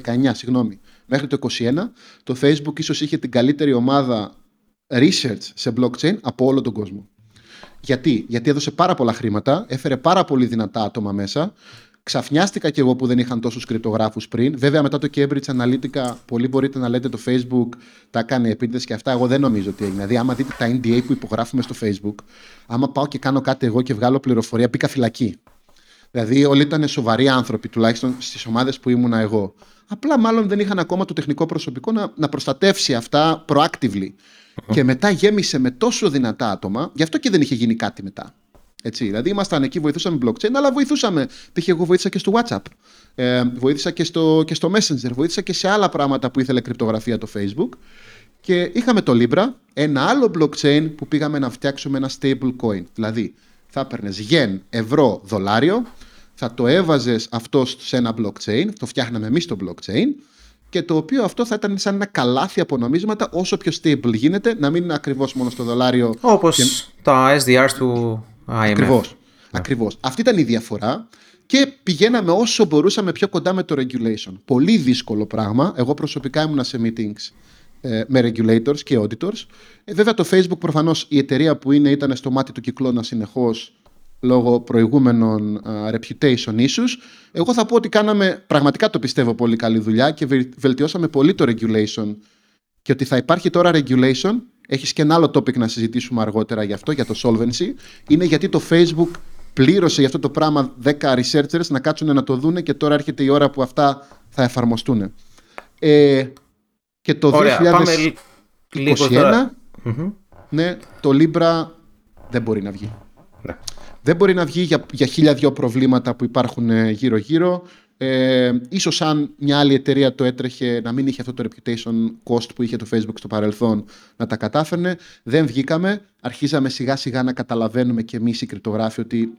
19 συγγνώμη, μέχρι το 2021, το Facebook ίσως είχε την καλύτερη ομάδα research σε blockchain από όλο τον κόσμο. Γιατί; Γιατί έδωσε πάρα πολλά χρήματα, έφερε πάρα πολύ δυνατά άτομα μέσα. Ξαφνιάστηκα κι εγώ που δεν είχαν τόσους κρυπτογράφους πριν. Βέβαια μετά το Cambridge Analytica, πολλοί μπορείτε να λέτε το Facebook τα έκανε επίτηδες και αυτά. Εγώ δεν νομίζω ότι έγινε. Δηλαδή άμα δείτε τα NDA που υπογράφουμε στο Facebook, άμα πάω και κάνω κάτι εγώ και βγάλω πληροφορία, μπήκα φυλακή. Δηλαδή, όλοι ήταν σοβαροί άνθρωποι, τουλάχιστον στις ομάδες που ήμουνα εγώ. Απλά, μάλλον δεν είχαν ακόμα το τεχνικό προσωπικό να, να προστατεύσει αυτά proactively. Και μετά γέμισε με τόσο δυνατά άτομα, γι' αυτό και δεν είχε γίνει κάτι μετά. Έτσι, δηλαδή, ήμασταν εκεί, βοηθούσαμε blockchain, αλλά βοηθούσαμε. Π.χ. εγώ βοήθησα και στο WhatsApp. Ε, βοήθησα και στο, και στο Messenger, βοήθησα και σε άλλα πράγματα που ήθελε κρυπτογραφία το Facebook. Και είχαμε το Libra, ένα άλλο blockchain που πήγαμε να φτιάξουμε ένα stable coin. Δηλαδή, θα έπαιρνες γεν, ευρώ, δολάριο, θα το έβαζες αυτό σε ένα blockchain, το φτιάχναμε εμείς το blockchain, και το οποίο αυτό θα ήταν σαν ένα καλάθι από νομίσματα, όσο πιο stable γίνεται, να μην είναι ακριβώς μόνο στο δολάριο. Όπως και- τα SDRs του IMF. Ακριβώς. Ακριβώς. Αυτή ήταν η διαφορά και πηγαίναμε όσο μπορούσαμε πιο κοντά με το regulation. Πολύ δύσκολο πράγμα. Εγώ προσωπικά ήμουνα σε meetings ε, με regulators και auditors. Ε, βέβαια το Facebook προφανώς η εταιρεία που είναι ήταν στο μάτι του κυκλώνα συνεχώς λόγω προηγούμενων α, reputation issues. Εγώ θα πω ότι κάναμε, πραγματικά το πιστεύω, πολύ καλή δουλειά και βελ- βελτιώσαμε πολύ το regulation και ότι θα υπάρχει τώρα regulation. Έχεις και ένα άλλο topic να συζητήσουμε αργότερα γι' αυτό, για το solvency. Είναι γιατί το Facebook πλήρωσε για αυτό το πράγμα 10 researchers να κάτσουν να το δούνε και τώρα έρχεται η ώρα που αυτά θα εφαρμοστούν. Ε, και το Ωραία, 2021 πάμε λι- λίγο τώρα. Μμμ. ναι, το Libra δεν μπορεί να βγει. Ναι. Δεν μπορεί να βγει για, για χίλια δυο προβλήματα που υπάρχουν ε, γύρω-γύρω. Ε, ίσως αν μια άλλη εταιρεία το έτρεχε να μην είχε αυτό το reputation cost που είχε το Facebook στο παρελθόν να τα κατάφερνε. Δεν βγήκαμε. Αρχίσαμε σιγά σιγά να καταλαβαίνουμε και εμείς οι κρυπτογράφοι ότι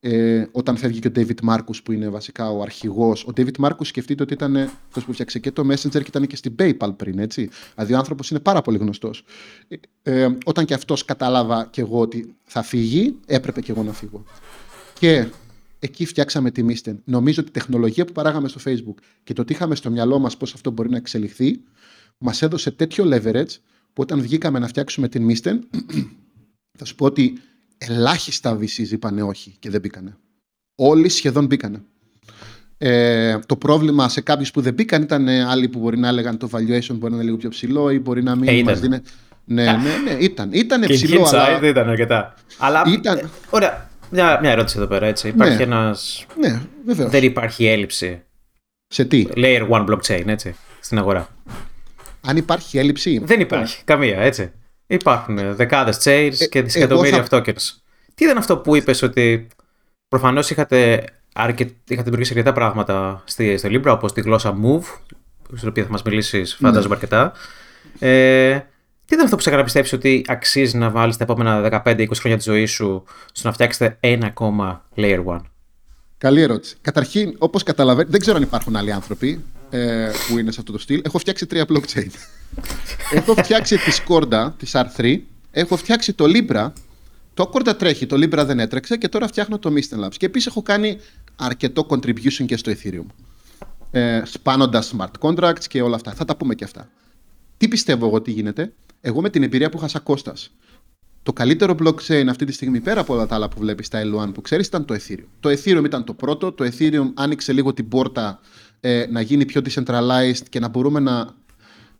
ε, όταν φεύγει και ο David Marcus που είναι βασικά ο αρχηγός. Ο David Marcus σκεφτείτε ότι ήταν αυτός που φτιάξε και το Messenger και ήταν και στην PayPal πριν, έτσι. Δηλαδή ο άνθρωπος είναι πάρα πολύ γνωστός. Ε, ε, όταν και αυτός κατάλαβα και εγώ ότι θα φύγει, έπρεπε και εγώ να φύγω. Και εκεί φτιάξαμε τη Misten. Νομίζω ότι η τεχνολογία που παράγαμε στο Facebook και το τι είχαμε στο μυαλό μας πώς αυτό μπορεί να εξελιχθεί, μας έδωσε τέτοιο leverage που όταν βγήκαμε να φτιάξουμε την Misten, θα σου πω ότι ελάχιστα VCs είπανε όχι και δεν μπήκανε. Όλοι σχεδόν μπήκανε. Ε, το πρόβλημα σε κάποιους που δεν μπήκαν ήταν ε, άλλοι που μπορεί να έλεγαν το valuation μπορεί να είναι λίγο πιο ψηλό ή μπορεί να μην Ε, μας ήταν. δίνει. Ναι, ναι, ναι, ήταν. Ήταν Και ψηλό, hindsight αλλά. ήταν αρκετά. Αλλά. Ήταν- ε, Ωραία. Μια, μια ερώτηση εδώ πέρα. Έτσι. Υπάρχει Ναι. ένας... Ναι, βεβαίως. Δεν υπάρχει έλλειψη Σε τι; layer 1 blockchain έτσι, στην αγορά. Αν υπάρχει έλλειψη; Δεν υπάρχει καμία, έτσι. Υπάρχουν δεκάδες chains Ε, και δισεκατομμύρια εγώ θα- tokens. Τι ήταν αυτό που είπες ότι προφανώς είχατε, αρκε... είχατε δημιουργήσει αρκετά πράγματα στη, στο Libra, όπως τη γλώσσα Move, στην οποία θα μας μιλήσεις, φαντάζομαι Ναι. αρκετά. Ε, τι ήταν αυτό που σε έκανε να πιστέψει ότι αξίζει να βάλεις τα επόμενα 15-20 χρόνια της ζωής σου στο να φτιάξετε ένα ακόμα Layer 1. Καλή ερώτηση. Καταρχήν, όπως καταλαβαίνετε, δεν ξέρω αν υπάρχουν άλλοι άνθρωποι ε, που είναι σε αυτό το στυλ. Έχω φτιάξει τρία blockchain. έχω φτιάξει τη Scorda, τη R3. Έχω φτιάξει το Libra. Το Corda τρέχει, το Libra δεν έτρεξε και τώρα φτιάχνω το Misten Labs. Και επίσης έχω κάνει αρκετό contribution και στο Ethereum. Ε, σπάνοντας smart contracts και όλα αυτά. Θα τα πούμε και αυτά. Τι πιστεύω εγώ τι γίνεται; Εγώ με την εμπειρία που είχα σαν Κώστας, το καλύτερο blockchain αυτή τη στιγμή, πέρα από όλα τα άλλα που βλέπεις στα L1 που ξέρεις, ήταν το Ethereum. Το Ethereum ήταν το πρώτο. Το Ethereum άνοιξε λίγο την πόρτα ε, να γίνει πιο decentralized και να μπορούμε να.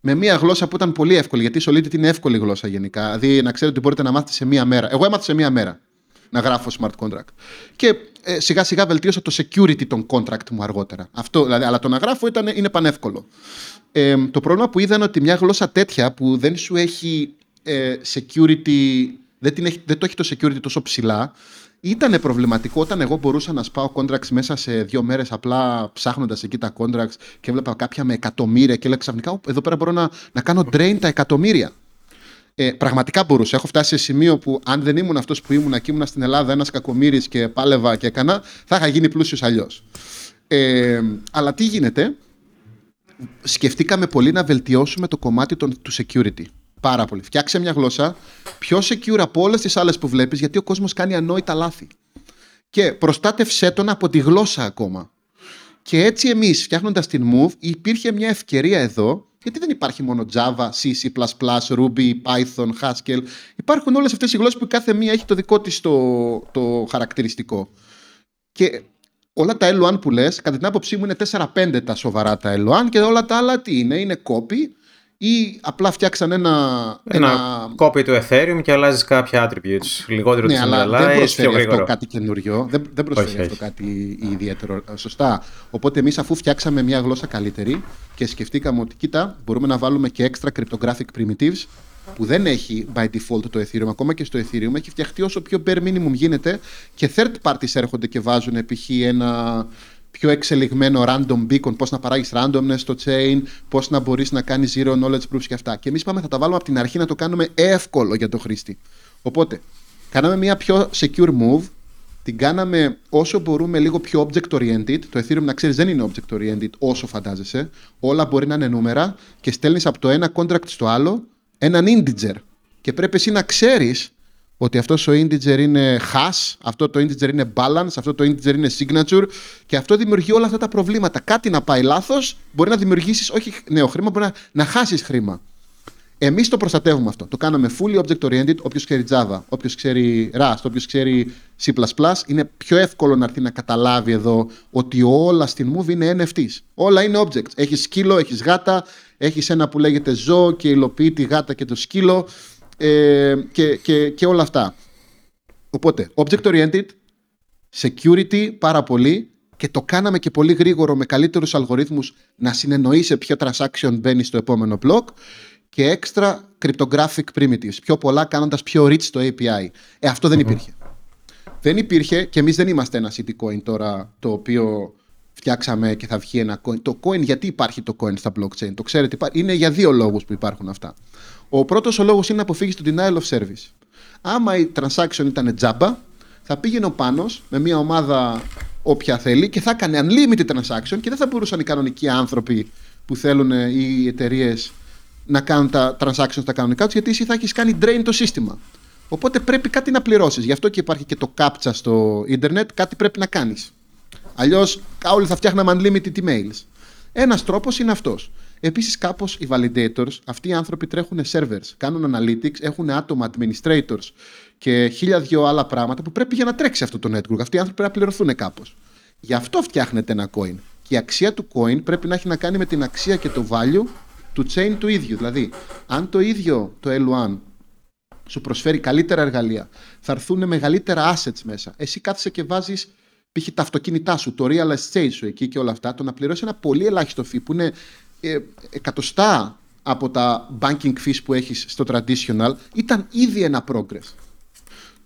Με μία γλώσσα που ήταν πολύ εύκολη, γιατί η Solidity είναι εύκολη γλώσσα γενικά. Δηλαδή να ξέρετε ότι μπορείτε να μάθετε σε μία μέρα. Εγώ έμαθα σε μία μέρα να γράφω smart contract. Και ε, σιγά σιγά βελτίωσα το security των contract μου αργότερα. Αυτό, δηλαδή, αλλά το να γράφω ήταν, είναι πανεύκολο. Ε, το πρόβλημα που είδα είναι ότι μια γλώσσα τέτοια που δεν σου έχει ε, security, δεν, την έχει, δεν το έχει το security τόσο ψηλά, ήταν προβληματικό όταν εγώ μπορούσα να σπάω contracts μέσα σε δύο μέρες απλά ψάχνοντας εκεί τα contracts και έβλεπα κάποια με εκατομμύρια και έλεγα ξαφνικά «Ω, εδώ πέρα μπορώ να, να κάνω drain τα εκατομμύρια. Ε, πραγματικά μπορούσα. Έχω φτάσει σε σημείο που αν δεν ήμουν αυτός που ήμουν και ήμουν στην Ελλάδα ένας κακομύρης και πάλευα και έκανα, θα είχα γίνει πλούσιος αλλιώς. Ε, αλλά τι γίνεται, σκεφτήκαμε πολύ να βελτιώσουμε το κομμάτι των, του security. Πάρα πολύ. Φτιάξε μια γλώσσα πιο secure από όλες τις άλλες που βλέπεις, γιατί ο κόσμος κάνει ανόητα λάθη. Και προστάτευσέ τον από τη γλώσσα ακόμα. Και έτσι εμείς, φτιάχνοντας την Move, υπήρχε μια ευκαιρία εδώ, γιατί δεν υπάρχει μόνο Java, C, C++, Ruby, Python, Haskell. Υπάρχουν όλες αυτές οι γλώσσες που κάθε μία έχει το δικό της το, το χαρακτηριστικό. Και όλα τα L1 που λες, κατά την άποψή μου είναι 4-5 τα σοβαρά τα L1 και όλα τα άλλα τι είναι, είναι copy ή απλά φτιάξαν ένα... Ένα copy του Ethereum και αλλάζεις κάποια attributes. Λιγότερο ναι, αλλά δεν decentralized, πιο προσφέρει αυτό γρήγορο. κάτι καινούριο. Δεν, δεν προσφέρει Όχι, αυτό όχι. κάτι ιδιαίτερο. ε, Σωστά. Οπότε εμείς, αφού φτιάξαμε μια γλώσσα καλύτερη και σκεφτήκαμε ότι, κοίτα, μπορούμε να βάλουμε και extra cryptographic primitives που δεν έχει by default το Ethereum. Ακόμα και στο Ethereum έχει φτιαχτεί όσο πιο bare minimum γίνεται και third parties έρχονται και βάζουν π.χ. ένα πιο εξελιγμένο random beacon, πώς να παράγεις randomness στο chain, πώς να μπορείς να κάνεις zero knowledge proofs και αυτά. Και εμείς πάμε θα τα βάλουμε από την αρχή να το κάνουμε εύκολο για το χρήστη. Οπότε, κάναμε μια πιο secure move, την κάναμε όσο μπορούμε λίγο πιο object oriented. Το Ethereum να ξέρεις δεν είναι object oriented όσο φαντάζεσαι. Όλα μπορεί να είναι νούμερα και στέλνεις από το ένα contract στο άλλο έναν integer. Και πρέπει εσύ να ξέρεις ότι αυτός ο integer είναι hash, αυτό το integer είναι balance, αυτό το integer είναι signature και αυτό δημιουργεί όλα αυτά τα προβλήματα. Κάτι να πάει λάθος μπορεί να δημιουργήσεις όχι νέο χρήμα, μπορεί να, να χάσεις χρήμα. Εμείς το προστατεύουμε αυτό. Το κάναμε fully object oriented. Όποιος ξέρει Java, όποιος ξέρει Rust, όποιος ξέρει C, είναι πιο εύκολο να έρθει να καταλάβει εδώ ότι όλα στην Move είναι NFTs. Όλα είναι objects. Έχεις σκύλο, έχεις γάτα, έχεις ένα που λέγεται ζώο και υλοποιεί τη γάτα και το σκύλο ε, και, και, και όλα αυτά. Οπότε, object oriented, security πάρα πολύ και το κάναμε και πολύ γρήγορο με καλύτερους αλγορίθμους να συνεννοεί σε ποιο transaction μπαίνει στο επόμενο block και extra cryptographic primitives, πιο πολλά κάνοντας πιο rich το API. Ε, αυτό δεν υπήρχε. Δεν υπήρχε και εμείς δεν είμαστε ένα city coin τώρα το οποίο φτιάξαμε και θα βγει ένα coin. Το coin, γιατί υπάρχει το coin στα blockchain, το ξέρετε, είναι για δύο λόγους που υπάρχουν αυτά. Ο πρώτος ο λόγος είναι να αποφύγεις το denial of service. Άμα η transaction ήταν τζάμπα, θα πήγαινε ο Πάνος με μια ομάδα όποια θέλει και θα έκανε unlimited transaction και δεν θα μπορούσαν οι κανονικοί άνθρωποι που θέλουν οι εταιρείες να κάνουν τα transactions στα κανονικά τους, γιατί εσύ θα έχεις κάνει drain το σύστημα. Οπότε πρέπει κάτι να πληρώσεις. Γι' αυτό και υπάρχει και το CAPTCHA στο ίντερνετ, κάτι πρέπει να κάνεις. Αλλιώς όλοι θα φτιάχναμε unlimited emails. Ένας τρόπος είναι αυτός. Επίσης, κάπως οι validators, αυτοί οι άνθρωποι τρέχουν servers, κάνουν analytics, έχουν άτομα administrators και χίλια δυο άλλα πράγματα που πρέπει για να τρέξει αυτό το network. Αυτοί οι άνθρωποι πρέπει να πληρωθούν κάπως. Γι' αυτό φτιάχνεται ένα coin. Και η αξία του coin πρέπει να έχει να κάνει με την αξία και το value του chain του ίδιου. Δηλαδή, αν το ίδιο το L1 σου προσφέρει καλύτερα εργαλεία, θα έρθουν μεγαλύτερα assets μέσα. Εσύ κάθεσαι και βάζεις π.χ. τα αυτοκίνητά σου, το real estate σου εκεί και όλα αυτά, το να πληρώσει ένα πολύ ελάχιστο fee που είναι ε, εκατοστά από τα banking fees που έχεις στο traditional ήταν ήδη ένα progress.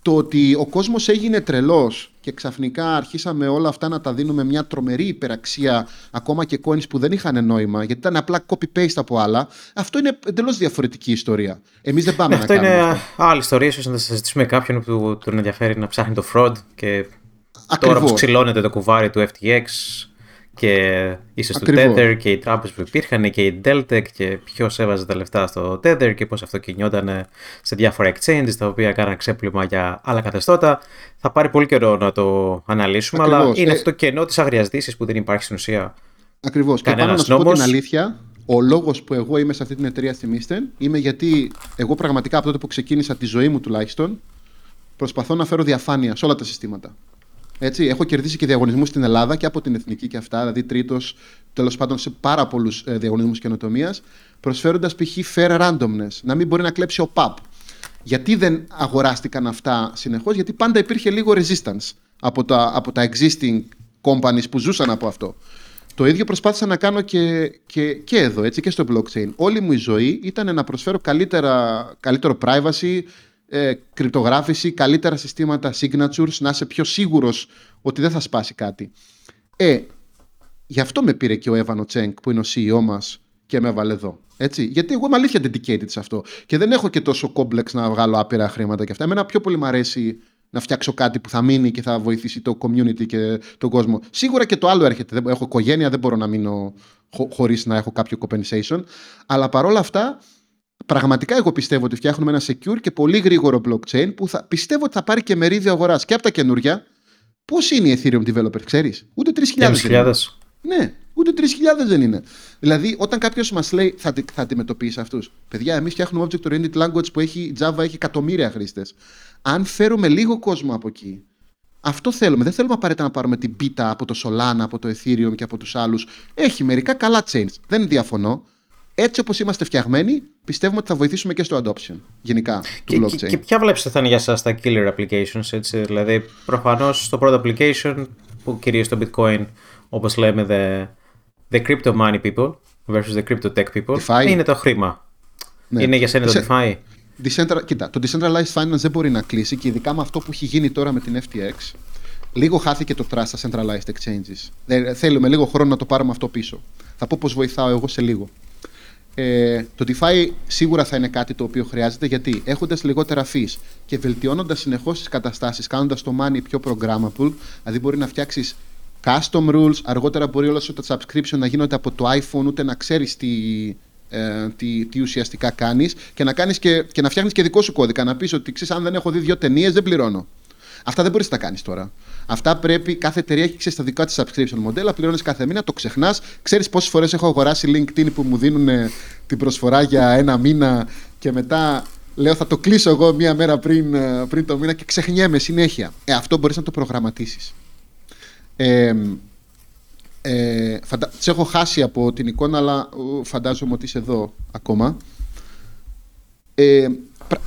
Το ότι ο κόσμος έγινε τρελός και ξαφνικά αρχίσαμε όλα αυτά να τα δίνουμε μια τρομερή υπεραξία ακόμα και coins που δεν είχαν νόημα γιατί ήταν απλά copy-paste από άλλα αυτό είναι εντελώς διαφορετική ιστορία. Εμείς δεν πάμε ναι, να κάνουμε αυτό. είναι άλλη ιστορία, ίσως να τα συζητήσουμε κάποιον που τον ενδιαφέρει να ψάχνει το fraud και Ακριβώς. τώρα που ξυλώνεται το κουβάρι του FTX και ίσω το Tether και οι τράπεζες που υπήρχαν και η Deltec και ποιος έβαζε τα λεφτά στο Tether και πώς αυτό κινιόταν σε διάφορα exchanges τα οποία κάναν ξέπλυμα για άλλα καθεστώτα. Θα πάρει πολύ καιρό να το αναλύσουμε, Ακριβώς. αλλά είναι ε... αυτό το κενό της αγριασδήση που δεν υπάρχει στην ουσία. Ακριβώς. Και πάνω να σου πω την αλήθεια, ο λόγος που εγώ είμαι σε αυτή την εταιρεία στη Misten είμαι γιατί εγώ πραγματικά από τότε που ξεκίνησα τη ζωή μου τουλάχιστον προσπαθώ να φέρω διαφάνεια σε όλα τα συστήματα. Έτσι, έχω κερδίσει και διαγωνισμούς στην Ελλάδα και από την εθνική και αυτά, δηλαδή τρίτος τέλος πάντων σε πάρα πολλούς ε, διαγωνισμούς καινοτομίας, προσφέροντας π.χ. fair randomness, να μην μπορεί να κλέψει ο PAP. Γιατί δεν αγοράστηκαν αυτά συνεχώς, Γιατί πάντα υπήρχε λίγο resistance από τα, από τα existing companies που ζούσαν από αυτό. Το ίδιο προσπάθησα να κάνω και, και, και εδώ, έτσι, και στο blockchain. Όλη μου η ζωή ήταν να προσφέρω καλύτερα, καλύτερο privacy, ε, κρυπτογράφηση, καλύτερα συστήματα signatures, να είσαι πιο σίγουρος ότι δεν θα σπάσει κάτι. Ε, γι' αυτό με πήρε και ο Εύανο Τσέγκ που είναι ο CEO μας και με έβαλε εδώ. Έτσι. Γιατί εγώ είμαι αλήθεια dedicated σε αυτό. Και δεν έχω και τόσο complex να βγάλω άπειρα χρήματα και αυτά. Εμένα πιο πολύ μου αρέσει να φτιάξω κάτι που θα μείνει και θα βοηθήσει το community και τον κόσμο. Σίγουρα και το άλλο έρχεται. Έχω οικογένεια, δεν μπορώ να μείνω χω- χωρίς να έχω κάποιο compensation. Αλλά παρόλα αυτά Πραγματικά εγώ πιστεύω ότι φτιάχνουμε ένα secure και πολύ γρήγορο blockchain που θα, πιστεύω ότι θα πάρει και μερίδιο αγοράς και από τα καινούργια. Πώς είναι η Ethereum developer, ξέρεις, Ούτε 3.000. 3.000. Ναι, ούτε 3.000 δεν είναι. Δηλαδή, όταν κάποιος μας λέει θα, θα αντιμετωπίσει αυτούς. Παιδιά, εμείς φτιάχνουμε object oriented language που έχει Java έχει εκατομμύρια χρήστες. Αν φέρουμε λίγο κόσμο από εκεί, αυτό θέλουμε. Δεν θέλουμε απαραίτητα να πάρουμε την πίτα από το Solana, από το Ethereum και από τους άλλους. Έχει μερικά καλά chains. Δεν διαφωνώ έτσι όπως είμαστε φτιαγμένοι, πιστεύουμε ότι θα βοηθήσουμε και στο adoption γενικά του blockchain. Και, και ποια βλέπει ότι θα είναι για εσά τα killer applications, έτσι. Δηλαδή, προφανώς το πρώτο application που κυρίως το bitcoin, όπως λέμε, the, the crypto money people versus the crypto tech people, DeFi. είναι το χρήμα. Ναι. Είναι για σένα το DeFi. Decentral, κοίτα, το decentralized finance δεν μπορεί να κλείσει και ειδικά με αυτό που έχει γίνει τώρα με την FTX, λίγο χάθηκε το trust στα centralized exchanges. θέλουμε λίγο χρόνο να το πάρουμε αυτό πίσω. Θα πω πώς βοηθάω εγώ σε λίγο. Ε, το DeFi σίγουρα θα είναι κάτι το οποίο χρειάζεται γιατί έχοντας λιγότερα fees και βελτιώνοντας συνεχώς τις καταστάσεις, κάνοντας το money πιο programmable, δηλαδή μπορεί να φτιάξεις custom rules, αργότερα μπορεί όλα σου τα subscription να γίνονται από το iPhone, ούτε να ξέρεις τι, ε, τι, τι, ουσιαστικά κάνεις και να, κάνεις και, και να φτιάχνεις και δικό σου κώδικα. Να πεις ότι ξέρεις, αν δεν έχω δει δύο ταινίες, δεν πληρώνω. Αυτά δεν μπορείς να τα κάνεις τώρα. Αυτά πρέπει, κάθε εταιρεία έχει ξέρεις τα δικά της subscription μοντέλα, πληρώνεις κάθε μήνα, το ξεχνάς. Ξέρεις πόσες φορές έχω αγοράσει LinkedIn που μου δίνουν την προσφορά για ένα μήνα και μετά λέω θα το κλείσω εγώ μία μέρα πριν, ε, πριν το μήνα και ξεχνιέμαι συνέχεια. Ε, αυτό μπορείς να το προγραμματίσεις. Ε, ε, φαντα... Σε έχω χάσει από την εικόνα, αλλά φαντάζομαι ότι είσαι εδώ ακόμα. Ε,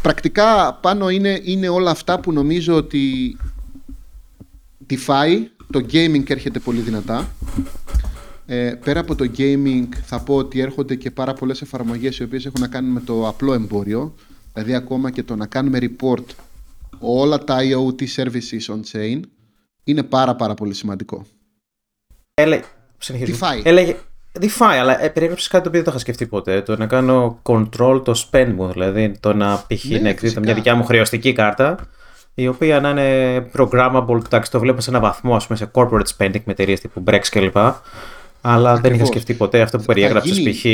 πρακτικά πάνω είναι, είναι όλα αυτά που νομίζω ότι DeFi, το gaming έρχεται πολύ δυνατά. Ε, πέρα από το gaming θα πω ότι έρχονται και πάρα πολλές εφαρμογές οι οποίες έχουν να κάνουν με το απλό εμπόριο. Δηλαδή ακόμα και το να κάνουμε report όλα τα IoT services on chain είναι πάρα πάρα πολύ σημαντικό. Έλε... DeFi. Έλεγε... DeFi, αλλά ε, περιέγραψες κάτι το οποίο δεν το είχα σκεφτεί ποτέ. Το να κάνω control το spend μου, δηλαδή το να π.χ. Ναι, να εκδίδω μια δικιά μου χρεωστική κάρτα, η οποία να είναι programmable, εντάξει, το βλέπω σε ένα βαθμό, ας πούμε, σε corporate spending με εταιρείες τύπου Brex κλπ. Αλλά δεν είχα σκεφτεί ποτέ αυτό που περιέγραψες π.χ.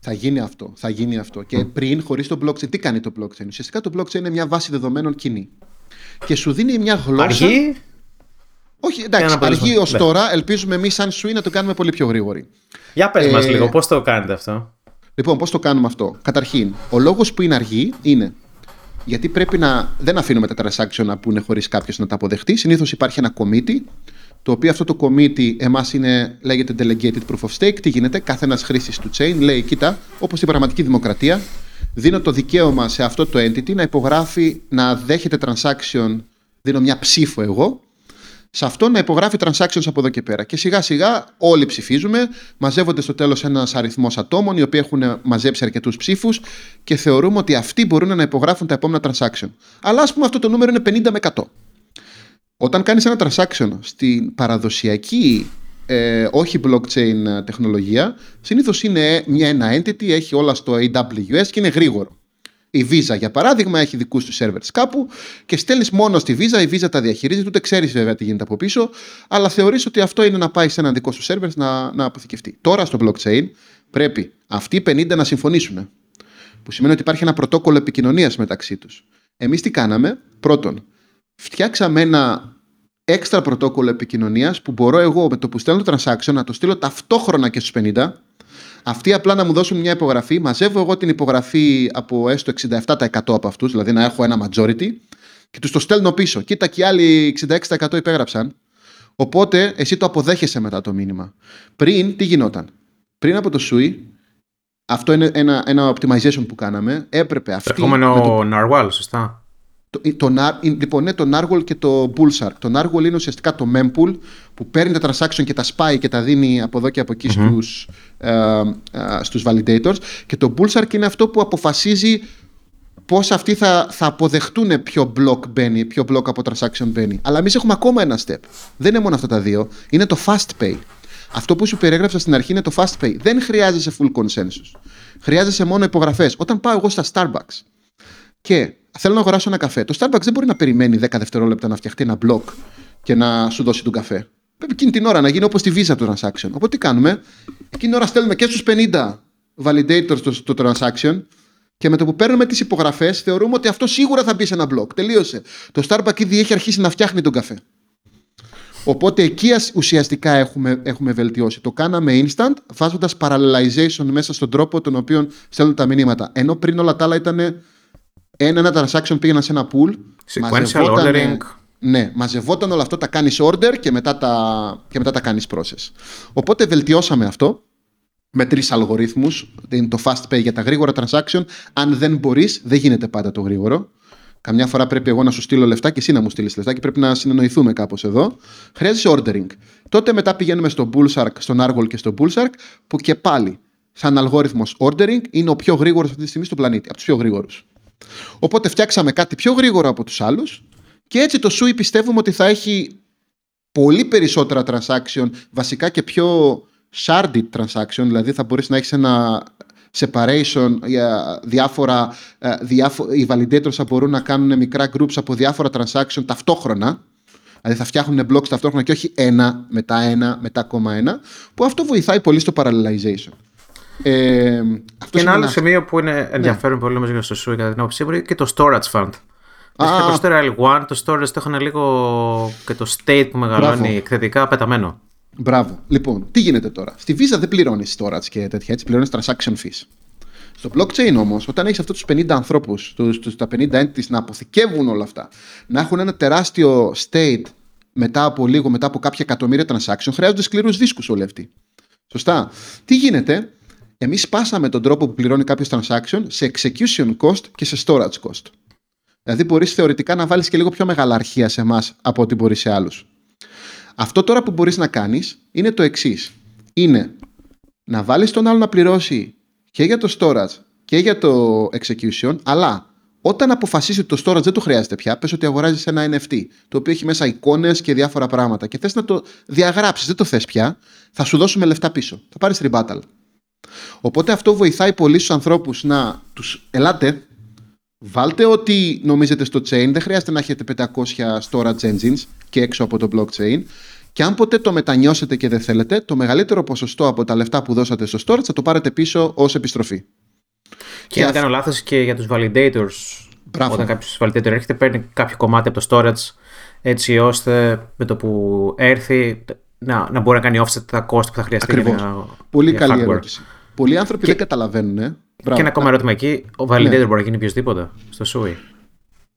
Θα γίνει αυτό. Θα γίνει αυτό. Και πριν, χωρίς το blockchain, τι κάνει το blockchain; Ουσιαστικά το blockchain είναι μια βάση δεδομένων κοινή. Και σου δίνει μια γλώσσα. Αργή. Όχι, εντάξει, αργή ως ναι. τώρα. Ελπίζουμε εμείς, σαν σου να το κάνουμε πολύ πιο γρήγορη. Για πες ε, μα λίγο, πώς το κάνετε αυτό; Λοιπόν, πώς το κάνουμε αυτό; Καταρχήν, ο λόγος που είναι αργή είναι γιατί πρέπει να. Δεν αφήνουμε τα transaction να πούνε χωρίς κάποιος να τα αποδεχτεί. Συνήθως υπάρχει ένα committee το οποίο αυτό το committee εμάς είναι, λέγεται delegated proof of stake. Τι γίνεται, κάθε ένα χρήστης του chain λέει, κοίτα, όπως στην πραγματική δημοκρατία, δίνω το δικαίωμα σε αυτό το entity να υπογράφει, να δέχεται transaction, δίνω μια ψήφο εγώ, σε αυτό να υπογράφει transactions από εδώ και πέρα. Και σιγά σιγά όλοι ψηφίζουμε, μαζεύονται στο τέλος ένας αριθμός ατόμων οι οποίοι έχουν μαζέψει αρκετούς ψήφους και θεωρούμε ότι αυτοί μπορούν να υπογράφουν τα επόμενα transaction. Αλλά ας πούμε αυτό το νούμερο είναι 50 με 100. Όταν κάνεις ένα transaction στην παραδοσιακή ε, όχι blockchain τεχνολογία, συνήθως είναι μια, ένα entity, έχει όλα στο AWS και είναι γρήγορο. Η Visa, για παράδειγμα, έχει δικούς τους servers κάπου και στέλνεις μόνο στη Visa. Η Visa τα διαχειρίζεται, ούτε ξέρεις βέβαια τι γίνεται από πίσω, αλλά θεωρείς ότι αυτό είναι να πάει σε ένα δικό σου server να, να αποθηκευτεί. Τώρα στο blockchain πρέπει αυτοί οι 50 να συμφωνήσουν. Που σημαίνει ότι υπάρχει ένα πρωτόκολλο επικοινωνίας μεταξύ τους. Εμείς τι κάναμε, πρώτον, φτιάξαμε ένα έξτρα πρωτόκολλο επικοινωνίας που μπορώ εγώ με το που στέλνω το transaction να το στείλω ταυτόχρονα και στους 50. Αυτοί απλά να μου δώσουν μια υπογραφή. Μαζεύω εγώ την υπογραφή από έστω 67% από αυτούς, δηλαδή να έχω ένα majority, και τους το στέλνω πίσω. Κοίτα και οι άλλοι 66% υπέγραψαν. Οπότε εσύ το αποδέχεσαι μετά το μήνυμα. Πριν τι γινόταν; Πριν από το SUI, αυτό είναι ένα, ένα optimization που κάναμε. Έπρεπε αυτή. Ερχόμενο το... Narwhal, σωστά. Το, το, λοιπόν, ναι, το Narwhal και το Bullshark. Το Narwhal είναι ουσιαστικά το mempool που παίρνει τα transaction και τα σπάει και τα δίνει από εδώ και από εκεί mm-hmm. στους, ε, ε, στους validators. Και το Bullshark είναι αυτό που αποφασίζει πώς αυτοί θα, θα αποδεχτούν ποιο block μπαίνει, ποιο block από transaction μπαίνει. Αλλά εμείς έχουμε ακόμα ένα step. Δεν είναι μόνο αυτά τα δύο. Είναι το fast pay. Αυτό που σου περιέγραψα στην αρχή είναι το fast pay. Δεν χρειάζεσαι full consensus. Χρειάζεσαι μόνο υπογραφές. Όταν πάω εγώ στα Starbucks και θέλω να αγοράσω ένα καφέ. Το Starbucks δεν μπορεί να περιμένει 10 δευτερόλεπτα να φτιαχτεί ένα block και να σου δώσει τον καφέ. Πρέπει εκείνη την ώρα να γίνει όπως τη Visa το transaction. Οπότε τι κάνουμε, εκείνη την ώρα στέλνουμε και στους 50 validators το, το transaction και με το που παίρνουμε τις υπογραφές θεωρούμε ότι αυτό σίγουρα θα μπει σε ένα block. Τελείωσε. Το Starbucks ήδη έχει αρχίσει να φτιάχνει τον καφέ. Οπότε εκεί ουσιαστικά έχουμε, έχουμε βελτιώσει. Το κάναμε instant, βάζοντας parallelization μέσα στον τρόπο τον οποίο στέλνουν τα μηνύματα. Ενώ πριν όλα τα άλλα ήταν ένα, ένα transaction πήγαινε σε ένα pool. Sequential ordering. Ναι, μαζευόταν όλο αυτό, τα κάνεις order και μετά τα, και μετά τα κάνεις process. Οπότε βελτιώσαμε αυτό με τρεις αλγορίθμους. Είναι το fast pay για τα γρήγορα transaction. Αν δεν μπορείς, δεν γίνεται πάντα το γρήγορο. Καμιά φορά πρέπει εγώ να σου στείλω λεφτά και εσύ να μου στείλεις λεφτά και πρέπει να συνεννοηθούμε κάπως εδώ. Χρειάζεσαι ordering. Τότε μετά πηγαίνουμε στο Bullshark, στον Argol και στο Bullshark, που και πάλι, σαν αλγόριθμος ordering, είναι ο πιο γρήγορος αυτή τη στιγμή στον πλανήτη. Από τους πιο γρήγορους. Οπότε φτιάξαμε κάτι πιο γρήγορο από τους άλλους και έτσι το SUI πιστεύουμε ότι θα έχει πολύ περισσότερα transaction, βασικά και πιο sharded transaction, δηλαδή θα μπορείς να έχεις ένα separation για διάφορα, ε, διάφο- οι validators θα μπορούν να κάνουν μικρά groups από διάφορα transaction ταυτόχρονα, δηλαδή θα φτιάχνουν blocks ταυτόχρονα και όχι ένα μετά ένα μετά ακόμα ένα, που αυτό βοηθάει πολύ στο parallelization. Ε, και ένα άλλο σημείο που είναι ναι. ενδιαφέρον ναι. πολύ για στο SUI κατά την άποψή μου είναι και το storage fund. Ah. το Stereo L1, το storage το είχαν λίγο και το state που μεγαλώνει Μπράβο. εκθετικά πεταμένο. Μπράβο. Λοιπόν, τι γίνεται τώρα; Στη Visa δεν πληρώνεις storage και τέτοια έτσι, πληρώνεις transaction fees. Στο blockchain όμως, όταν έχεις αυτούς τους 50 ανθρώπους, τα 50 entities να αποθηκεύουν όλα αυτά, να έχουν ένα τεράστιο state μετά από λίγο, μετά από κάποια εκατομμύρια transaction, χρειάζονται σκληρούς δίσκους όλοι αυτοί. Σωστά. Τι γίνεται, εμείς σπάσαμε τον τρόπο που πληρώνει κάποιος transaction σε execution cost και σε storage cost. Δηλαδή, μπορείς θεωρητικά να βάλεις και λίγο πιο μεγάλα αρχεία σε εμάς από ό,τι μπορεί σε άλλους. Αυτό τώρα που μπορείς να κάνεις είναι το εξής. Είναι να βάλεις τον άλλο να πληρώσει και για το storage και για το execution, αλλά όταν αποφασίσει ότι το storage δεν το χρειάζεται πια, πες ότι αγοράζεις ένα NFT, το οποίο έχει μέσα εικόνες και διάφορα πράγματα και θες να το διαγράψεις, δεν το θες πια, θα σου δώσουμε λεφτά πίσω. Θα πάρεις rebuttal. Οπότε αυτό βοηθάει πολύ στους ανθρώπους να τους ελάτε, βάλτε ό,τι νομίζετε στο chain, δεν χρειάζεται να έχετε 500 storage engines και έξω από το blockchain. Και αν ποτέ το μετανιώσετε και δεν θέλετε, το μεγαλύτερο ποσοστό από τα λεφτά που δώσατε στο storage θα το πάρετε πίσω ως επιστροφή. Και, αν κάνω λάθος και για τους validators. Μπράβο. Όταν κάποιος validator έρχεται, παίρνει κάποιο κομμάτι από το storage έτσι ώστε με το που έρθει να, να μπορεί να κάνει offset τα κόστη που θα χρειαστεί. Ακριβώς. Για Πολύ για καλή hardware. ερώτηση. Πολλοί άνθρωποι και... δεν καταλαβαίνουν. Ε. Και ένα ακόμα ερώτημα εκεί. Ο validator ναι. μπορεί να γίνει οποιοδήποτε στο SUI.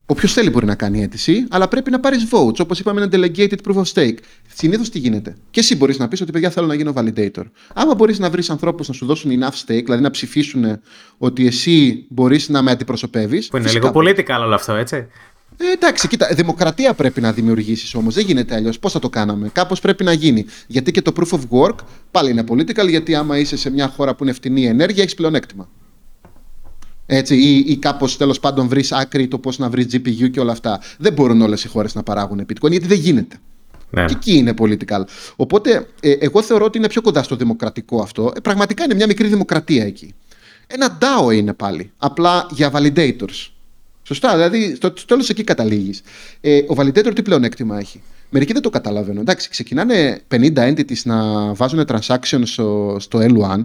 Όποιος θέλει μπορεί να κάνει αίτηση, αλλά πρέπει να πάρεις votes. Όπως είπαμε, ένα delegated proof of stake. Συνήθως τι γίνεται. Και εσύ μπορείς να πεις ότι παιδιά θέλω να γίνω validator. Άμα μπορείς να βρεις ανθρώπους να σου δώσουν enough stake, δηλαδή να ψηφίσουν ότι εσύ μπορείς να με αντιπροσωπεύεις. Που είναι φυσικά... λίγο political όλο αυτό, έτσι. Ε, εντάξει, κοίτα, δημοκρατία πρέπει να δημιουργήσεις όμως. Δεν γίνεται αλλιώς. Πώς θα το κάναμε; Κάπως πρέπει να γίνει. Γιατί και το proof of work πάλι είναι political, γιατί άμα είσαι σε μια χώρα που είναι φτηνή ενέργεια, έχεις πλεονέκτημα. Έτσι, ή, ή κάπως τέλος πάντων βρεις άκρη το πώς να βρεις GPU και όλα αυτά. Δεν μπορούν όλες οι χώρες να παράγουν bitcoin γιατί δεν γίνεται. Ναι. Και εκεί είναι political. Οπότε, ε, εγώ θεωρώ ότι είναι πιο κοντά στο δημοκρατικό αυτό. Ε, πραγματικά είναι μια μικρή δημοκρατία εκεί. Ένα DAO είναι πάλι. Απλά για validators. Σωστά, δηλαδή στο τέλος εκεί καταλήγεις. Ε, ο validator τι πλεονέκτημα έχει; Μερικοί δεν το καταλαβαίνουν. Εντάξει, ξεκινάνε 50 entities να βάζουν transactions στο, στο L1,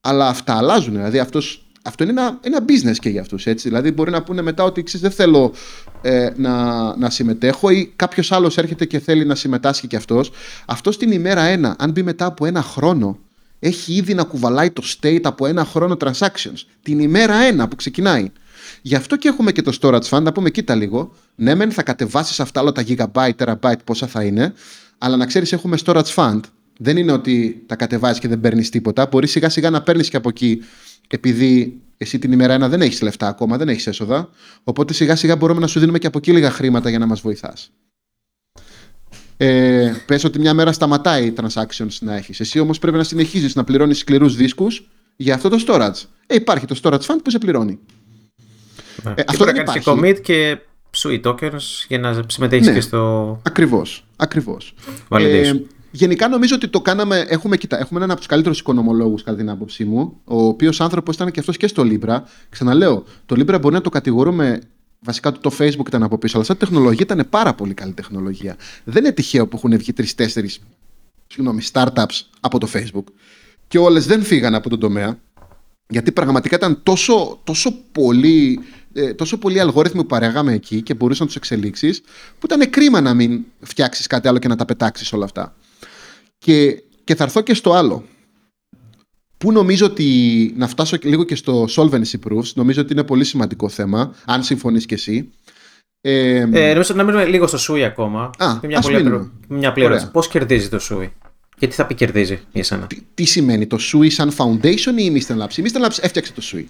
αλλά αυτά αλλάζουν. Δηλαδή αυτός αυτό είναι ένα, ένα business και για αυτούς, έτσι. Δηλαδή μπορεί να πούνε μετά ότι ξέρεις, δεν θέλω ε, να, να συμμετέχω ή κάποιος άλλος έρχεται και θέλει να συμμετάσχει και αυτός. Αυτό την ημέρα ένα, αν μπει μετά από ένα χρόνο, έχει ήδη να κουβαλάει το state από ένα χρόνο transactions. Την ημέρα ένα που ξεκινάει. Γι' αυτό και έχουμε και το storage fund, να πούμε κοίτα λίγο. Ναι, μεν θα κατεβάσεις αυτά όλα τα gigabyte, terabyte, πόσα θα είναι, αλλά να ξέρεις έχουμε storage fund. Δεν είναι ότι τα κατεβάζεις και δεν παίρνεις τίποτα. Μπορεί σιγά σιγά να παίρνεις και από εκεί επειδή εσύ την ημέρα ένα δεν έχεις λεφτά ακόμα, δεν έχεις έσοδα. Οπότε σιγά σιγά μπορούμε να σου δίνουμε και από εκεί λίγα χρήματα για να μας βοηθάς. Ε, πες ότι μια μέρα σταματάει οι transactions να έχεις. Εσύ όμως πρέπει να συνεχίζεις να πληρώνεις σκληρούς δίσκους για αυτό το storage. Ε, υπάρχει το storage fund που σε πληρώνει. Ναι. Ε, αυτό δεν υπάρχει. commit και sweet tokens για να συμμετέχεις ναι, και στο. Ακριβώς. Ακριβώς. Ε, Γενικά νομίζω ότι το κάναμε. Έχουμε, κοιτά, έχουμε έναν από τους καλύτερους οικονομολόγους, κατά την άποψή μου, ο οποίος άνθρωπος ήταν και αυτός και στο Libra. Ξαναλέω, το Libra μπορεί να το κατηγορούμε. Βασικά το Facebook ήταν από πίσω, αλλά σαν τεχνολογία ήταν πάρα πολύ καλή τεχνολογία. Δεν είναι τυχαίο που έχουν βγει τρει-τέσσερι startups από το Facebook και όλες δεν φύγαν από τον τομέα. Γιατί πραγματικά ήταν τόσο, τόσο πολύ ε, τόσο πολλοί αλγόριθμοι που παρέγαμε εκεί και μπορούσαν να τους εξελίξεις, που ήταν κρίμα να μην φτιάξεις κάτι άλλο και να τα πετάξεις όλα αυτά. Και, και θα έρθω και στο άλλο. Πού νομίζω ότι να φτάσω λίγο και στο solvency proofs, νομίζω ότι είναι πολύ σημαντικό θέμα, αν συμφωνείς και εσύ. Ε, ε, νομίζω να μείνουμε λίγο στο SUI ακόμα. Α, μια, πολύ, μια πλήρωση. Πώς κερδίζει το SUI και τι θα πει κερδίζει για εσένα. Τι, τι σημαίνει το SUI σαν foundation ή η Mr. Labs; Η Mr. Labs έφτιαξε το SUI.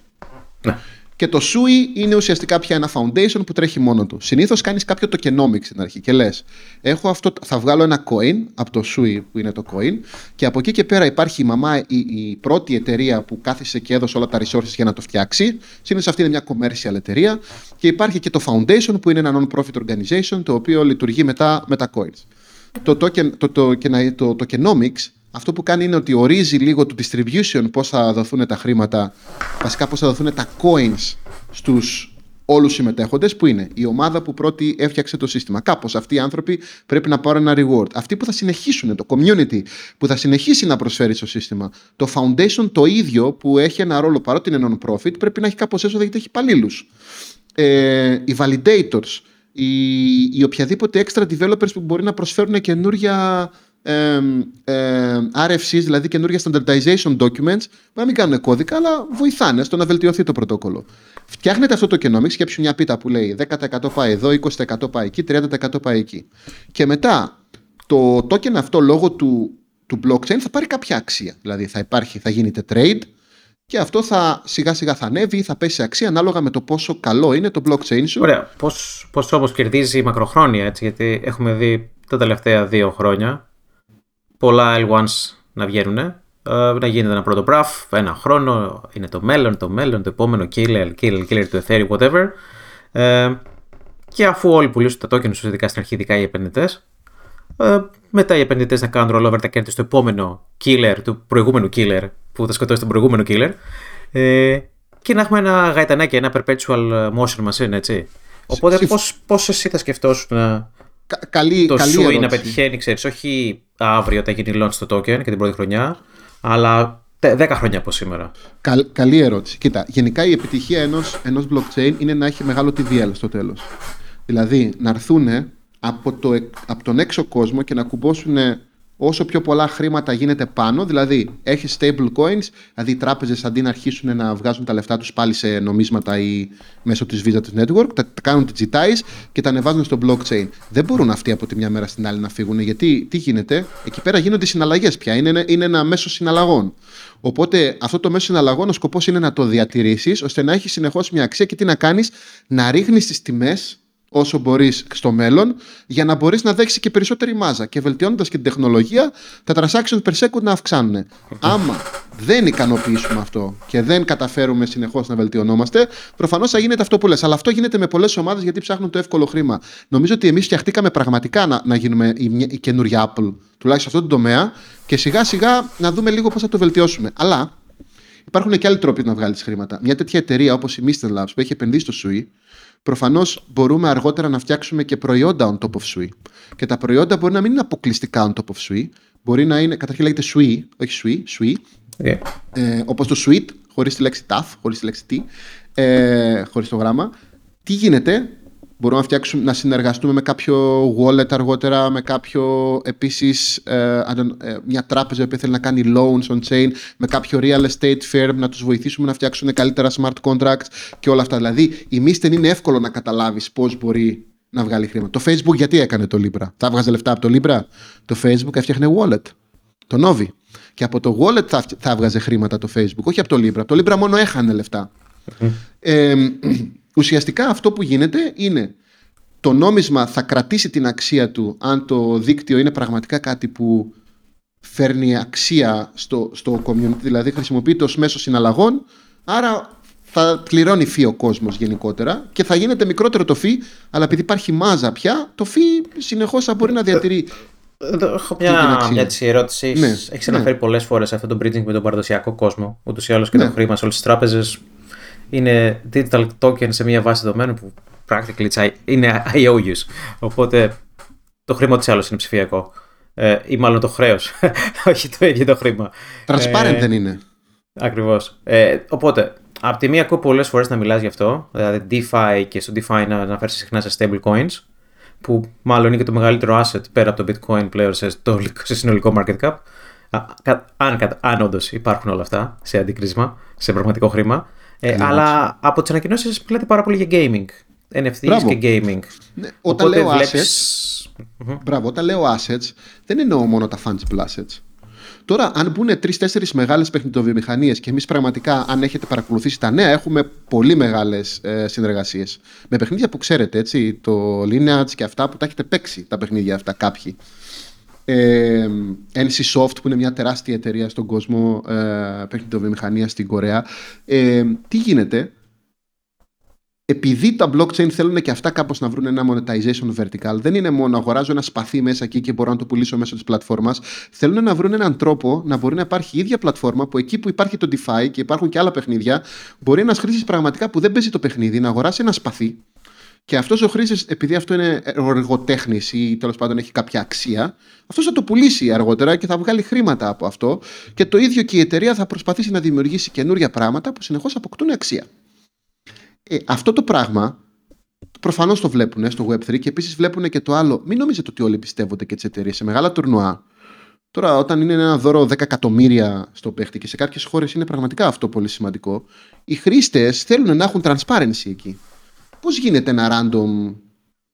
Ναι. Και το SUI είναι ουσιαστικά πια ένα foundation που τρέχει μόνο του. Συνήθως κάνεις κάποιο tokenomics στην αρχή και λες: Έχω αυτό, θα βγάλω ένα coin από το SUI που είναι το coin, και από εκεί και πέρα υπάρχει η μαμά, η, η πρώτη εταιρεία που κάθισε και έδωσε όλα τα resources για να το φτιάξει. Συνήθως αυτή είναι μια commercial εταιρεία. Και υπάρχει και το foundation που είναι ένα non-profit organization το οποίο λειτουργεί μετά με τα coins. Το, token, το, το, το, το tokenomics αυτό που κάνει είναι ότι ορίζει λίγο το distribution πώς θα δοθούν τα χρήματα, βασικά πώς θα δοθούν τα coins στους όλους συμμετέχοντες, που είναι η ομάδα που πρώτη έφτιαξε το σύστημα. Κάπως αυτοί οι άνθρωποι πρέπει να πάρουν ένα reward. Αυτοί που θα συνεχίσουν, το community που θα συνεχίσει να προσφέρει στο σύστημα. Το foundation το ίδιο που έχει ένα ρόλο παρότι είναι non-profit πρέπει να έχει κάπως έσοδα γιατί έχει υπαλλήλους. Ε, οι validators, οι, οι οποιαδήποτε extra developers που μπορεί να προσφέρουν καινούργια ε, ε, RFCs, δηλαδή καινούργια standardization documents, που να μην κάνουν κώδικα, αλλά βοηθάνε στο να βελτιωθεί το πρωτόκολλο. Φτιάχνετε αυτό το κενό, σκέψου μια πίτα που λέει 10% πάει εδώ, 20% πάει εκεί, 30% πάει εκεί. Και μετά το token αυτό λόγω του, του blockchain θα πάρει κάποια αξία. Δηλαδή θα υπάρχει, θα γίνεται trade και αυτό θα σιγά σιγά θα ανέβει ή θα πέσει σε αξία ανάλογα με το πόσο καλό είναι το blockchain σου. Ωραία. Πώς, πώς όμως κερδίζει μακροχρόνια, έτσι, γιατί έχουμε δει τα τελευταία δύο χρόνια πολλά L1s να βγαίνουν, ε, να γίνεται ένα πρώτο μπραφ, ένα χρόνο, είναι το μέλλον, το μέλλον, το επόμενο killer, killer, killer του Ethereum, whatever. Ε, και αφού όλοι πουλήσουν τα tokens ουσιαστικά στην αρχή, ειδικά οι επενδυτές, ε, μετά οι επενδυτές να κάνουν rollover τα κέρδη στο επόμενο killer του προηγούμενου killer που θα σκοτώσει τον προηγούμενο killer. Ε, και να έχουμε ένα γαϊτανάκι, ένα perpetual motion machine, έτσι. Οπότε πώς εσύ θα σκεφτόσουν να καλή, το καλή σου ερώτηση. να πετυχαίνει, ξέρεις, όχι αύριο όταν γίνει launch το token και την πρώτη χρονιά, αλλά 10 χρόνια από σήμερα. Καλ, καλή ερώτηση. Κοίτα, γενικά η επιτυχία ενός, ενός blockchain είναι να έχει μεγάλο TVL στο τέλος. Δηλαδή, να έρθουν από, το, από τον έξω κόσμο και να κουμπώσουν όσο πιο πολλά χρήματα γίνεται πάνω, δηλαδή έχεις stable coins, δηλαδή οι τράπεζες αντί να αρχίσουν να βγάζουν τα λεφτά τους πάλι σε νομίσματα ή μέσω της Visa της Network, τα, τα κάνουν digitize και τα ανεβάζουν στο blockchain. Δεν μπορούν αυτοί από τη μια μέρα στην άλλη να φύγουν, γιατί τι γίνεται, εκεί πέρα γίνονται συναλλαγές πια, είναι, ένα- είναι ένα μέσο συναλλαγών. Οπότε αυτό το μέσο συναλλαγών ο σκοπός είναι να το διατηρήσεις ώστε να έχεις συνεχώς μια αξία και τι να κάνεις, να ρίχνεις τις τιμές όσο μπορείς στο μέλλον για να μπορείς να δέξεις και περισσότερη μάζα. Και βελτιώνοντας και την τεχνολογία, τα transactions per second να αυξάνουν. Άμα δεν ικανοποιήσουμε αυτό και δεν καταφέρουμε συνεχώς να βελτιωνόμαστε, προφανώς θα γίνεται αυτό που λες. Αλλά αυτό γίνεται με πολλές ομάδες γιατί ψάχνουν το εύκολο χρήμα. Νομίζω ότι εμείς φτιαχτήκαμε πραγματικά να, να γίνουμε η, μια- η καινούργια Apple, τουλάχιστον σε αυτό το τομέα, και σιγά σιγά να δούμε λίγο πώς θα το βελτιώσουμε. Αλλά Υπάρχουν και άλλοι τρόποι να βγάλεις χρήματα. Μια τέτοια εταιρεία όπως η Mr. Labs που έχει επενδύσει στο SUI, προφανώς μπορούμε αργότερα να φτιάξουμε και προϊόντα on top of SUI. Και τα προϊόντα μπορεί να μην είναι αποκλειστικά on top of SUI. Μπορεί να είναι, καταρχήν λέγεται SUI, όχι SUI, SUI, Ε, ε, όπως το suite, χωρίς τη λέξη TAF, χωρίς τη λέξη T, ε, χωρίς το γράμμα. Τι γίνεται, μπορούμε να φτιάξουμε, να συνεργαστούμε με κάποιο wallet αργότερα, με κάποιο επίσης ε, I don't- ε, μια τράπεζα που θέλει να κάνει loans on chain, με κάποιο real estate firm, να τους βοηθήσουμε να φτιάξουν καλύτερα smart contracts και όλα αυτά. Δηλαδή, η Misten είναι εύκολο να καταλάβεις πώς μπορεί να βγάλει χρήμα. Το Facebook γιατί έκανε το Libra; Θα βγάζε λεφτά από το Libra; Το Facebook έφτιαχνε wallet. Το Novi. Και από το wallet θα, θα έβγαζε χρήματα το Facebook, όχι από το Libra. Το Libra μόνο έχανε λεφτά. Ε, ουσιαστικά αυτό που γίνεται είναι το νόμισμα θα κρατήσει την αξία του αν το δίκτυο είναι πραγματικά κάτι που φέρνει αξία στο, στο community, δηλαδή χρησιμοποιείται ως μέσο συναλλαγών, άρα θα πληρώνει φύ ο κόσμος γενικότερα και θα γίνεται μικρότερο το φύ, αλλά επειδή υπάρχει μάζα πια, το φύ συνεχώς θα μπορεί να διατηρεί Εδώ έχω την μια, αξία. μια της ερώτηση. Ναι, Έχεις ναι. αναφέρει πολλές φορές αυτό το bridging με τον παραδοσιακό κόσμο. Ούτως ή άλλως και Ναι. το χρήμα σε όλες τις τράπεζες είναι digital token σε μια βάση δεδομένων που practically it's I- είναι IOUs. Οπότε το χρήμα της άλλω είναι ψηφιακό. Ε, ή μάλλον το χρέος. όχι το ίδιο το χρήμα. transparent Ε, δεν είναι. Ακριβώς. Ε, οπότε, από τη μία ακούω πολλές φορές να μιλάς γι' αυτό, δηλαδή DeFi και στο DeFi να αναφέρεις συχνά σε stable coins, που μάλλον είναι και το μεγαλύτερο asset πέρα από το bitcoin πλέον σε, το, σε συνολικό market cap. Α, κα- Αν, κα- αν όντως υπάρχουν όλα αυτά σε αντικρίσμα, σε πραγματικό χρήμα. Ε, Καλή αλλά από τις ανακοινώσεις μιλάτε πάρα πολύ για gaming. NFTs Μπράβο. και gaming. Ναι, όταν Οπότε λέω βλέπεις- assets, Μπράβο, όταν λέω assets, δεν εννοώ μόνο τα fungible assets. Τώρα, αν μπουν τρει-τέσσερι μεγάλες παιχνιδοβιομηχανίες και εμείς πραγματικά, αν έχετε παρακολουθήσει τα νέα, έχουμε πολύ μεγάλες ε, συνεργασίες. Με παιχνίδια που ξέρετε, έτσι, το Lineage και αυτά που τα έχετε παίξει τα παιχνίδια αυτά κάποιοι. Ε, NC Soft που είναι μια τεράστια εταιρεία στον κόσμο ε, παιχνιδοβιομηχανία στην Κορέα. Ε, τι γίνεται, επειδή τα blockchain θέλουν και αυτά κάπως να βρουν ένα monetization vertical, δεν είναι μόνο αγοράζω ένα σπαθί μέσα εκεί και μπορώ να το πουλήσω μέσω της πλατφόρμας, θέλουν να βρουν έναν τρόπο να μπορεί να υπάρχει η ίδια πλατφόρμα που εκεί που υπάρχει το DeFi και υπάρχουν και άλλα παιχνίδια, μπορεί ένας χρήσης πραγματικά που δεν παίζει το παιχνίδι να αγοράσει ένα σπαθί και αυτός ο χρήστη, επειδή αυτό είναι εργοτέχνης ή τέλος πάντων έχει κάποια αξία, αυτός θα το πουλήσει αργότερα και θα βγάλει χρήματα από αυτό. Και το ίδιο και η εταιρεία θα προσπαθήσει να δημιουργήσει καινούρια πράγματα που συνεχώς αποκτούν αξία. Ε, αυτό το πράγμα προφανώς το βλέπουν στο Web3 και επίσης βλέπουν και το άλλο. Μην νομίζετε ότι όλοι πιστεύονται και τις εταιρείες. Σε μεγάλα τουρνουά Τώρα, όταν είναι ένα δώρο 10 εκατομμύρια στο παίχτη και σε κάποιες χώρες είναι πραγματικά αυτό πολύ σημαντικό, οι χρήστες θέλουν να έχουν transparency εκεί. Πώς γίνεται ένα random.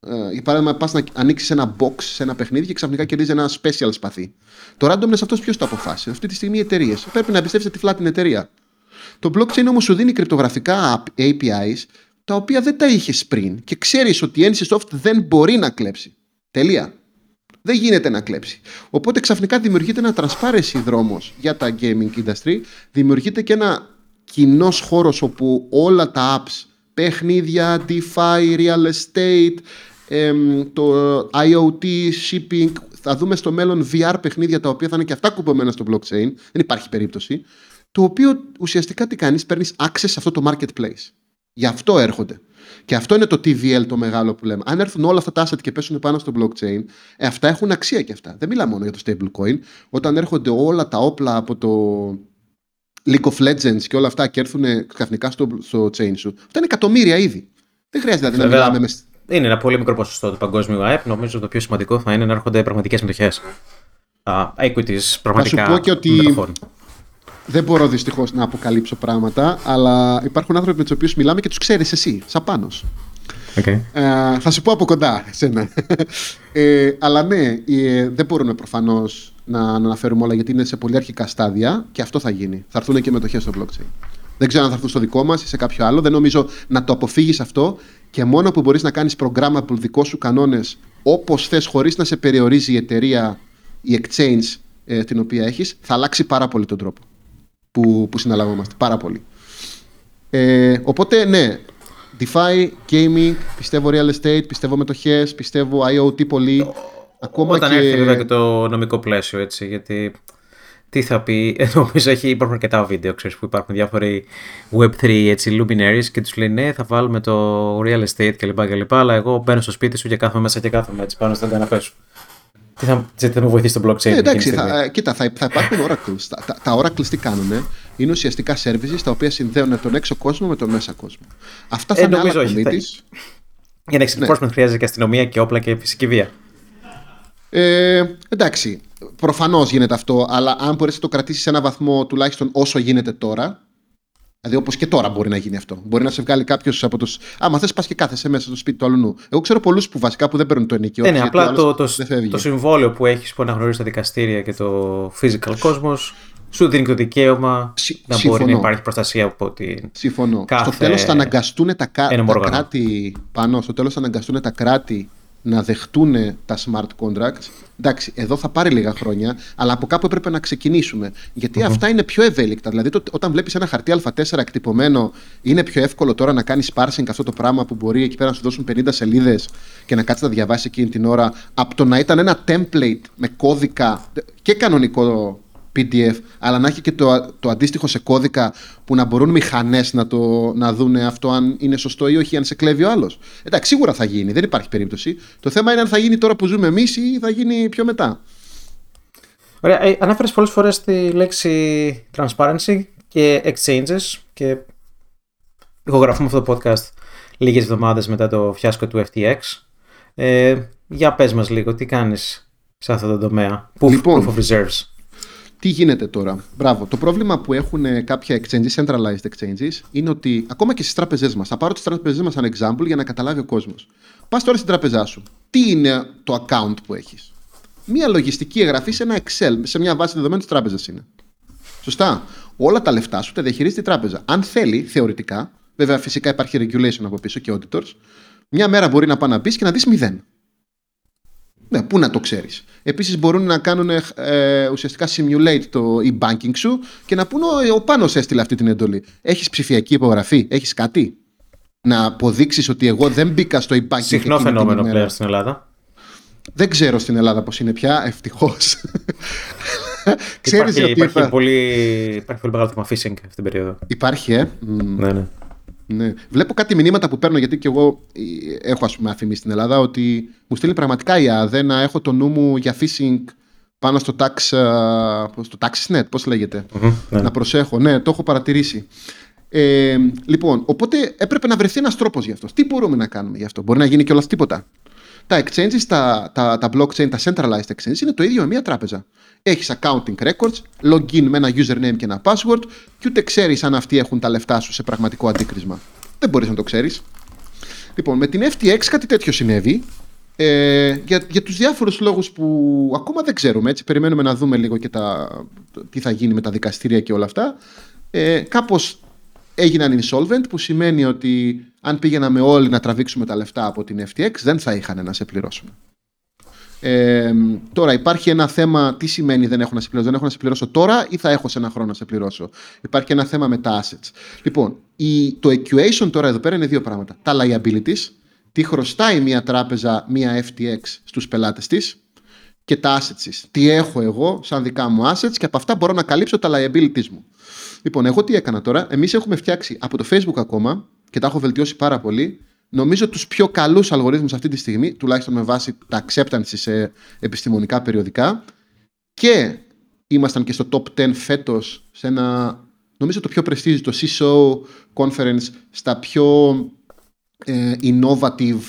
Ε, για παράδειγμα, πας να ανοίξεις ένα box σε ένα παιχνίδι και ξαφνικά κερδίζεις ένα special σπαθί. Το randomness αυτός ποιος το αποφάσισε; Αυτή τη στιγμή οι εταιρείες. Πρέπει να εμπιστεύεσαι τυφλά την εταιρεία. Το blockchain όμως σου δίνει κρυπτογραφικά APIs τα οποία δεν τα είχες πριν και ξέρεις ότι η NCSoft δεν μπορεί να κλέψει. Τελεία. Δεν γίνεται να κλέψει. Οπότε ξαφνικά δημιουργείται ένα transparency δρόμος για τα gaming industry, δημιουργείται και ένα κοινός χώρος όπου όλα τα apps, παιχνίδια, DeFi, real estate, το IoT, shipping, θα δούμε στο μέλλον VR παιχνίδια τα οποία θα είναι και αυτά κουμπωμένα στο blockchain, δεν υπάρχει περίπτωση, το οποίο ουσιαστικά τι κάνεις, παίρνεις access σε αυτό το marketplace. Γι' αυτό έρχονται. Και αυτό είναι το TVL το μεγάλο που λέμε. Αν έρθουν όλα αυτά τα asset και πέσουν πάνω στο blockchain, ε, αυτά έχουν αξία και αυτά. Δεν μιλάμε μόνο για το stablecoin. Όταν έρχονται όλα τα όπλα από το League of Legends και όλα αυτά και έρθουν ξαφνικά στο, στο chain σου, αυτά είναι εκατομμύρια ήδη. Δεν χρειάζεται δηλαδή να μιλάμε με. Είναι ένα πολύ μικρό ποσοστό του παγκόσμιου ΑΕΠ. Νομίζω το πιο σημαντικό θα είναι να έρχονται πραγματικές μετοχές. Uh, equities, πραγματικά. Θα σου πω και ότι μετοχών. Δεν μπορώ δυστυχώς να αποκαλύψω πράγματα, αλλά υπάρχουν άνθρωποι με τους οποίους μιλάμε και τους ξέρεις εσύ, σαν πάνω. Okay. Ε, θα σου πω από κοντά, εσένα. Ε, αλλά ναι, ε, δεν μπορούμε προφανώς να, να αναφέρουμε όλα γιατί είναι σε πολύ αρχικά στάδια και αυτό θα γίνει. Θα έρθουν και μετοχές στο blockchain. Δεν ξέρω αν θα έρθουν στο δικό μας ή σε κάποιο άλλο. Δεν νομίζω να το αποφύγεις αυτό και μόνο που μπορείς να κάνεις programmable δικό σου κανόνες όπως θες, χωρίς να σε περιορίζει η εταιρεία, η exchange ε, την οποία έχεις, θα αλλάξει πάρα πολύ τον τρόπο που, που συναλλαγόμαστε. Πάρα πολύ. Ε, οπότε, ναι, DeFi, gaming, πιστεύω real estate, πιστεύω μετοχές, πιστεύω IoT πολύ. Ακόμα Όταν και... έρθει βέβαια και το νομικό πλαίσιο, έτσι, γιατί τι θα πει, νομίζω έχει, υπάρχουν αρκετά βίντεο, ξέρεις, που υπάρχουν διάφοροι Web3 έτσι, luminaries και τους λέει ναι θα βάλουμε το real estate κλπ, κλπ αλλά εγώ μπαίνω στο σπίτι σου και κάθομαι μέσα και κάθομαι έτσι πάνω στον καναπέ σου. Τι θα, τι θα με βοηθήσει το blockchain. Ε, εντάξει, θα, ε, κοίτα, θα, θα υπάρχουν oracles. τα, τα, τα oracles τι κάνουν, είναι ουσιαστικά services τα οποία συνδέουν τον έξω κόσμο με τον μέσα κόσμο. Αυτά θα ε, είναι άλλα committees. Για να έχει ναι. χρειάζεται και αστυνομία και όπλα και φυσική βία. Ε, εντάξει, προφανώς γίνεται αυτό, αλλά αν μπορέσει να το κρατήσεις σε ένα βαθμό τουλάχιστον όσο γίνεται τώρα, Δηλαδή, όπως και τώρα μπορεί να γίνει αυτό. Μπορεί να σε βγάλει κάποιος από του. Άμα θες, πας και κάθεσαι μέσα στο σπίτι του αλλού. Εγώ ξέρω πολλούς που βασικά που δεν παίρνουν το ενοικιό. Ναι, ναι απλά το, το, το, συμβόλαιο που έχεις που αναγνωρίζεις τα δικαστήρια και το physical κόσμος σου δίνει το δικαίωμα Συ, να συμφωνώ. μπορεί να υπάρχει προστασία από την. Συμφωνώ. Κάθε... Στο τέλος θα αναγκαστούν τα, τα κράτη. Πάνω, στο τέλος θα αναγκαστούν τα κράτη να δεχτούν τα smart contracts. Εντάξει, εδώ θα πάρει λίγα χρόνια, αλλά από κάπου έπρεπε να ξεκινήσουμε. αυτά είναι πιο ευέλικτα. Δηλαδή, το, όταν βλέπεις ένα χαρτί Α4 εκτυπωμένο, είναι πιο εύκολο τώρα να κάνεις parsing αυτό το πράγμα που μπορεί εκεί πέρα να σου δώσουν 50 σελίδες και να κάτσεις να διαβάσεις εκείνη την ώρα, από το να ήταν ένα template με κώδικα και κανονικό PDF, αλλά να έχει και το, το αντίστοιχο σε κώδικα που να μπορούν μηχανές να, το, να δουν αυτό αν είναι σωστό ή όχι, αν σε κλέβει ο άλλος. Εντάξει, σίγουρα θα γίνει, δεν υπάρχει περίπτωση. Το θέμα είναι αν θα γίνει τώρα που ζούμε εμείς ή θα γίνει πιο μετά. Ωραία. Ε, ανάφερε πολλές φορές τη λέξη transparency και exchanges και ηχογραφούμε αυτό το podcast λίγες εβδομάδες μετά το φιάσκο του FTX. Ε, για πες μας λίγο, τι κάνεις σε αυτό το τομέα. Λοιπόν, of reserves. Τι γίνεται τώρα; Μπράβο. Το πρόβλημα που έχουν ε, κάποια exchanges, centralized exchanges, είναι ότι ακόμα και στις τράπεζές μας, θα πάρω τις τράπεζές μας σαν example για να καταλάβει ο κόσμος. Πας τώρα στην τράπεζά σου. Τι είναι το account που έχεις; Μία λογιστική εγγραφή σε ένα Excel, σε μια βάση δεδομένων της τράπεζας είναι. Σωστά. Όλα τα λεφτά σου τα διαχειρίζεται η τράπεζα. Αν θέλει, θεωρητικά, βέβαια φυσικά υπάρχει regulation από πίσω και auditors, μια μέρα μπορεί να πάει να μπει και να δεις μηδέν. Ναι, πού να το ξέρεις. Επίσης μπορούν να κάνουν ε, ουσιαστικά simulate το e-banking σου και να πούνε ο Πάνος έστειλε αυτή την εντολή. Έχεις ψηφιακή υπογραφή, έχεις κάτι; Να αποδείξεις ότι εγώ δεν μπήκα στο e-banking. Συχνό φαινόμενο πλέον στην Ελλάδα. Δεν ξέρω στην Ελλάδα πώς είναι πια, ευτυχώς. Ξέρεις υπάρχει, υπάρχει, πολύ, υπάρχει πολύ μεγάλο θέμα phishing αυτή την περίοδο. Υπάρχει, ε. Ναι, ναι. Ναι. Βλέπω κάτι μηνύματα που παίρνω γιατί και εγώ ε, έχω ας πούμε αφημί στην Ελλάδα ότι μου στείλει πραγματικά η ΑΔΕ να έχω το νου μου για phishing πάνω στο tax, στο taxisnet, πώς λεγεται ναι. Να προσέχω. Ναι, το έχω παρατηρήσει. Ε, λοιπόν, οπότε έπρεπε να βρεθεί ένας τρόπος γι' αυτό. Τι μπορούμε να κάνουμε γι' αυτό; Μπορεί να γίνει κιόλας τίποτα; Τα exchanges, τα, τα, τα blockchain, τα centralized exchanges είναι το ίδιο με μια τράπεζα. Έχεις accounting records, login με ένα username και ένα password και ούτε ξέρεις αν αυτοί έχουν τα λεφτά σου σε πραγματικό αντίκρισμα. Δεν μπορείς να το ξέρεις. Λοιπόν, με την FTX κάτι τέτοιο συνέβη. Ε, για, για τους διάφορους λόγους που ακόμα δεν ξέρουμε, έτσι, περιμένουμε να δούμε λίγο και τα, τι θα γίνει με τα δικαστήρια και όλα αυτά. Ε, κάπως έγιναν insolvent, που σημαίνει ότι αν πήγαιναμε όλοι να τραβήξουμε τα λεφτά από την FTX, δεν θα είχαν να σε πληρώσουν. Ε, τώρα υπάρχει ένα θέμα, τι σημαίνει δεν έχω να σε πληρώσω, δεν έχω να σε πληρώσω τώρα ή θα έχω σε ένα χρόνο να σε πληρώσω; Υπάρχει ένα θέμα με τα assets. Λοιπόν, η, το equation τώρα εδώ πέρα είναι δύο πράγματα. Τα liabilities, τι χρωστάει μια τράπεζα, μια FTX στους πελάτες της και τα assets της. Τι έχω εγώ σαν δικά μου assets και από αυτά μπορώ να καλύψω τα liabilities μου. Λοιπόν, εγώ τι έκανα τώρα. Εμείς έχουμε φτιάξει από το Facebook ακόμα και τα έχω βελτιώσει πάρα πολύ. Νομίζω τους πιο καλούς αλγορίθμους αυτή τη στιγμή, τουλάχιστον με βάση τα acceptance σε επιστημονικά περιοδικά και ήμασταν και στο top 10 φέτος σε ένα, νομίζω το πιο prestige, το CISO conference, στα πιο ε, innovative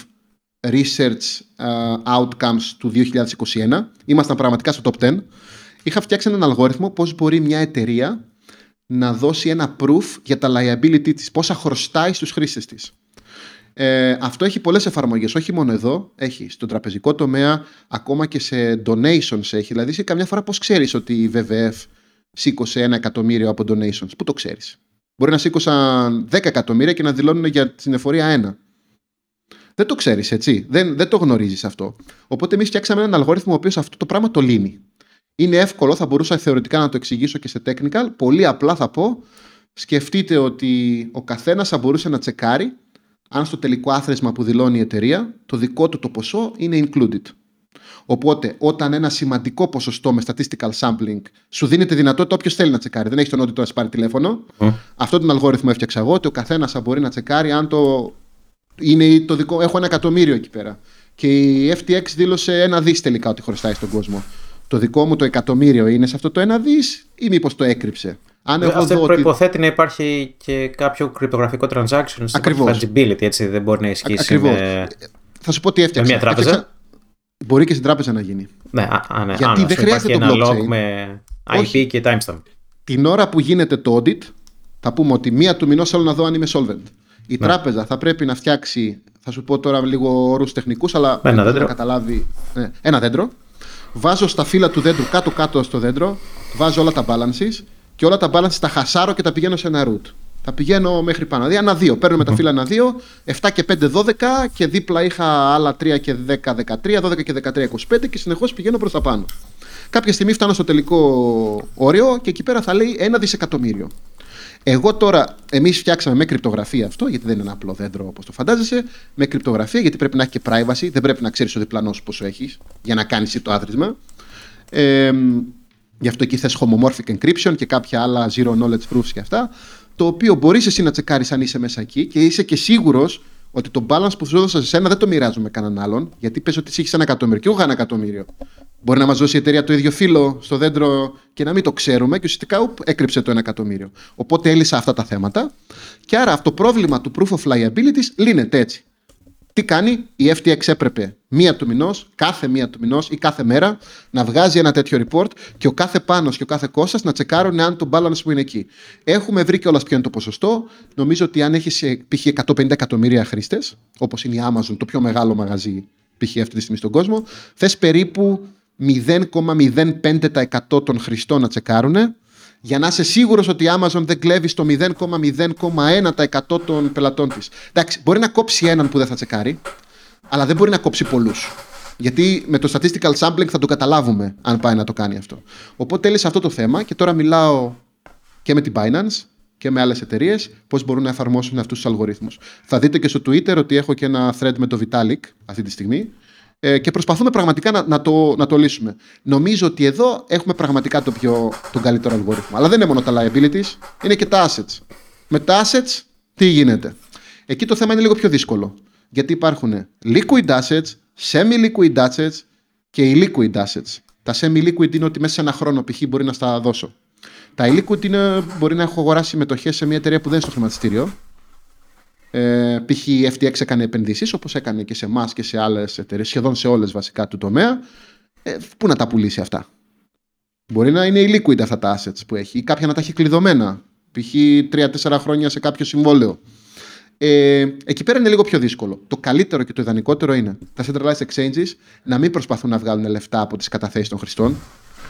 research uh, outcomes του 2021. Ήμασταν πραγματικά στο top 10. Είχα φτιάξει έναν αλγόριθμο πώς μπορεί μια εταιρεία να δώσει ένα proof για τα liability της, πόσα χρωστάει στους χρήστες της. Ε, αυτό έχει πολλές εφαρμογές, όχι μόνο εδώ, έχει στον τραπεζικό τομέα, ακόμα και σε donations έχει, δηλαδή σε καμιά φορά πώς ξέρεις ότι η VVF σήκωσε ένα εκατομμύριο από donations, πού το ξέρεις; Μπορεί να σήκωσαν 10 εκατομμύρια και να δηλώνουν για την εφορία ένα. Δεν το ξέρεις, έτσι. Δεν, δεν το γνωρίζεις αυτό. Οπότε εμείς φτιάξαμε έναν αλγόριθμο ο οποίος αυτό το πράγμα το λύνει. Είναι εύκολο, θα μπορούσα θεωρητικά να το εξηγήσω και σε technical. Πολύ απλά θα πω. Σκεφτείτε ότι ο καθένας θα μπορούσε να τσεκάρει αν στο τελικό άθροισμα που δηλώνει η εταιρεία το δικό του το ποσό είναι included. Οπότε, όταν ένα σημαντικό ποσοστό με statistical sampling σου δίνει τη δυνατότητα, όποιος θέλει να τσεκάρει, δεν έχει τον auditor να πάρει τηλέφωνο. Mm. Αυτό τον αλγόριθμο έφτιαξα εγώ, ότι ο καθένας θα μπορεί να τσεκάρει αν το. Είναι το δικό... Έχω ένα εκατομμύριο εκεί πέρα. Και η FTX δήλωσε ένα δις τελικά ότι χρωστάει στον κόσμο. Το δικό μου το εκατομμύριο είναι σε αυτό το ένα δις ή μήπως το έκρυψε; Αν εγώ Αυτό προποθέτει ότι... να υπάρχει και κάποιο κρυπτογραφικό transaction στο fungibility, έτσι δεν μπορεί να ισχύσει. Με... Θα σου πω τι έφτιαξα. Με μια τράπεζα; Έφτιαξα... Μπορεί και στην τράπεζα να γίνει. Ναι, α, ναι, Γιατί δεν χρειάζεται το blockchain. Log με IP Όχι. και timestamp. Την ώρα που γίνεται το audit, θα πούμε ότι μία του μηνός θέλω να δω αν είμαι solvent. Η ναι. τράπεζα θα πρέπει να φτιάξει, θα σου πω τώρα λίγο όρους τεχνικούς, αλλά ένα δέντρο. να καταλάβει. Ναι, ένα δέντρο. Βάζω στα φύλλα του δέντρου κάτω-κάτω στο δέντρο, βάζω όλα τα balances και όλα τα balances τα χασάρω και τα πηγαίνω σε ένα root. Τα πηγαίνω μέχρι πάνω. Δηλαδή ένα δύο. Παίρνω με τα φύλλα ένα δύο, 7 και 5, 12 και δίπλα είχα άλλα 3 και 10, 13, 12 και 13, 25 και συνεχώς πηγαίνω προς τα πάνω. Κάποια στιγμή φτάνω στο τελικό όριο και εκεί πέρα θα λέει ένα δισεκατομμύριο. Εγώ τώρα, εμείς φτιάξαμε με κρυπτογραφία αυτό, γιατί δεν είναι ένα απλό δέντρο όπως το φαντάζεσαι. Με κρυπτογραφία, γιατί πρέπει να έχει και privacy, δεν πρέπει να ξέρεις ο διπλανό πόσο έχεις για να κάνεις το άδρυσμα. Ε, γι' αυτό εκεί θες homomorphic encryption και κάποια άλλα zero knowledge proofs και αυτά το οποίο μπορείς εσύ να τσεκάρεις αν είσαι μέσα εκεί και είσαι και σίγουρος ότι το balance που σου έδωσα σε σένα δεν το μοιράζω με κανέναν άλλον, γιατί πες ότι εσύ έχεις ένα εκατομμύριο και εγώ ένα εκατομμύριο. Μπορεί να μας δώσει η εταιρεία το ίδιο φύλλο στο δέντρο και να μην το ξέρουμε και ουσιαστικά ουπ, έκρυψε το ένα εκατομμύριο. Οπότε έλυσα αυτά τα θέματα και άρα αυτό το πρόβλημα του proof of liabilities λύνεται έτσι. Τι κάνει, η FTX έπρεπε μία του μηνός, κάθε μία του μηνός ή κάθε μέρα να βγάζει ένα τέτοιο report και ο κάθε πάνω και ο κάθε Κώστας να τσεκάρουν αν το balance που είναι εκεί. Έχουμε βρει κιόλας ποιο είναι το ποσοστό. Νομίζω ότι αν έχεις π.χ. 150 εκατομμύρια χρήστες, όπως είναι η Amazon, το πιο μεγάλο μαγαζί π.χ. αυτή τη στιγμή στον κόσμο, θες περίπου 0,05% των χρηστών να τσεκάρουν για να είσαι σίγουρος ότι η Amazon δεν κλέβει στο 0,0,1% των πελατών της. Εντάξει, μπορεί να κόψει έναν που δεν θα τσεκάρει, αλλά δεν μπορεί να κόψει πολλούς. Γιατί με το statistical sampling θα το καταλάβουμε αν πάει να το κάνει αυτό. Οπότε έλυσε αυτό το θέμα και τώρα μιλάω και με την Binance και με άλλες εταιρείες πώς μπορούν να εφαρμόσουν αυτούς τους αλγορίθμους. Θα δείτε και στο Twitter ότι έχω και ένα thread με το Vitalik αυτή τη στιγμή ε, και προσπαθούμε πραγματικά να, να, το, να το λύσουμε. Νομίζω ότι εδώ έχουμε πραγματικά το πιο, τον καλύτερο αλγόριθμο. Αλλά δεν είναι μόνο τα liabilities, είναι και τα assets. Με τα assets, τι γίνεται; Εκεί το θέμα είναι λίγο πιο δύσκολο. Γιατί υπάρχουν liquid assets, semi-liquid assets και illiquid assets. Τα semi-liquid είναι ότι μέσα σε ένα χρόνο π.χ. μπορεί να στα δώσω. Τα illiquid είναι, μπορεί να έχω αγοράσει μετοχές σε μια εταιρεία που δεν είναι στο χρηματιστήριο Ε, π.χ. η FTX έκανε επενδύσεις όπως έκανε και σε εμάς και σε άλλες εταιρείες, σχεδόν σε όλες βασικά του τομέα. Ε, πού να τα πουλήσει αυτά; Μπορεί να είναι illiquid αυτά τα assets που έχει ή κάποια να τα έχει κλειδωμένα. Π.χ. 3-4 χρόνια σε κάποιο συμβόλαιο. Ε, εκεί πέρα είναι λίγο πιο δύσκολο. Το καλύτερο και το ιδανικότερο είναι τα centralized exchanges να μην προσπαθούν να βγάλουν λεφτά από τις καταθέσεις των χρηστών,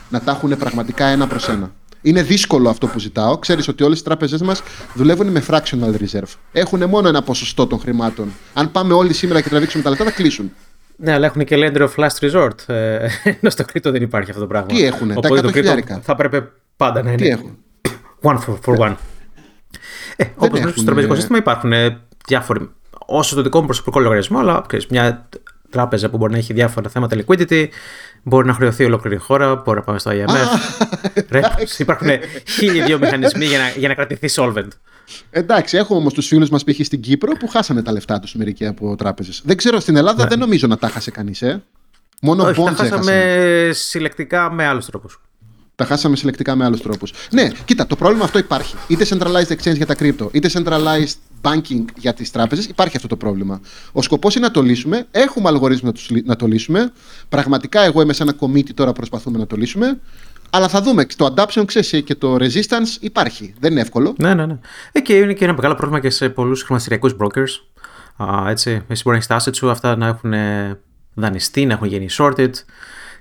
να τα έχουν πραγματικά ένα προς ένα. Είναι δύσκολο αυτό που ζητάω. Ξέρεις ότι όλες οι τράπεζές μας δουλεύουν με fractional reserve. Έχουν μόνο ένα ποσοστό των χρημάτων. Αν πάμε όλοι σήμερα και τραβήξουμε τα λεφτά, θα κλείσουν. Ναι, αλλά έχουν και lender of last resort. Ε, ενώ στο κρύπτο δεν υπάρχει αυτό το πράγμα. Τι έχουν, τα 100 χιλιάρικα. Θα πρέπει πάντα να είναι. Τι έχουν. One for, for one. Ε, Όπως στο τραπεζικό σύστημα υπάρχουν ε, διάφοροι. Όσο το δικό μου προσωπικό λογαριασμό, αλλά ξέρεις, μια τράπεζα που μπορεί να έχει διάφορα θέματα liquidity, μπορεί να χρεωθεί ολόκληρη χώρα, μπορεί να πάμε στο IMF. Ρε, υπάρχουν χίλιοι δύο μηχανισμοί για να, για να κρατηθεί solvent. Εντάξει, έχουμε όμως τους φίλους μας π.χ. στην Κύπρο που χάσανε τα λεφτά τους μερικοί από τράπεζες. Δεν ξέρω, στην Ελλάδα Ναι. δεν νομίζω να τα χάσε κανείς, ε. Μόνο Όχι, τα bonds έχασαν. χάσαμε συλλεκτικά με άλλους τρόπους. Τα χάσαμε συλλεκτικά με άλλους τρόπους. Ναι, κοίτα, το πρόβλημα αυτό υπάρχει. Είτε centralized exchange για τα crypto, είτε centralized banking για τις τράπεζες, υπάρχει αυτό το πρόβλημα. Ο σκοπός είναι να το λύσουμε. Έχουμε αλγορίθμους να, τους λύ- να το λύσουμε. Πραγματικά, εγώ είμαι σε ένα committee τώρα προσπαθούμε να το λύσουμε. Αλλά θα δούμε. Το adoption, ξέρεις, και το resistance υπάρχει. Δεν είναι εύκολο. Ναι, ναι, ναι. Ε, και είναι και ένα μεγάλο πρόβλημα και σε πολλούς χρηματιστηριακούς brokers. Α, έτσι, εσύ μπορεί να έχεις τα assets σου, αυτά να έχουν ε, δανειστεί, να έχουν γίνει shorted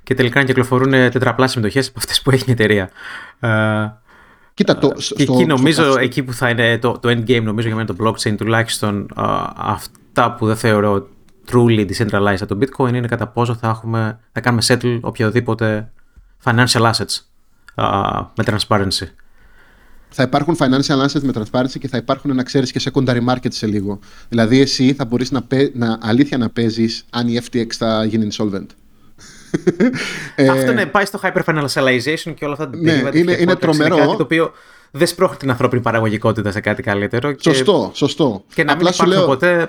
και τελικά να κυκλοφορούν ε, τετραπλά συμμετοχές από αυτές που έχει η εταιρεία. Ε, Κοίτα, το, και στο- εκεί στο νομίζω, καθ- εκεί που θα είναι το, το endgame, νομίζω για μένα το blockchain τουλάχιστον, α, αυτά που δεν θεωρώ truly decentralized από το bitcoin είναι κατά πόσο θα, έχουμε, θα κάνουμε settle οποιοδήποτε financial assets α, με transparency. θα υπάρχουν financial assets με transparency και θα υπάρχουν να ξέρεις και secondary market σε λίγο. Δηλαδή, εσύ θα μπορείς να, παί- να, αλήθεια να παίζεις αν η FTX θα γίνει insolvent. Ε, Αυτό ναι, πάει στο hyper-financialization και όλα αυτά τα Ναι, derivative είναι- και είναι contracts τρομερό. κάτι το οποίο δεν σπρώχνει την ανθρώπινη παραγωγικότητα σε κάτι καλύτερο. και- Σωστό, σωστό. Και να μην Απλά σου υπάρχουν λέω, ποτέ.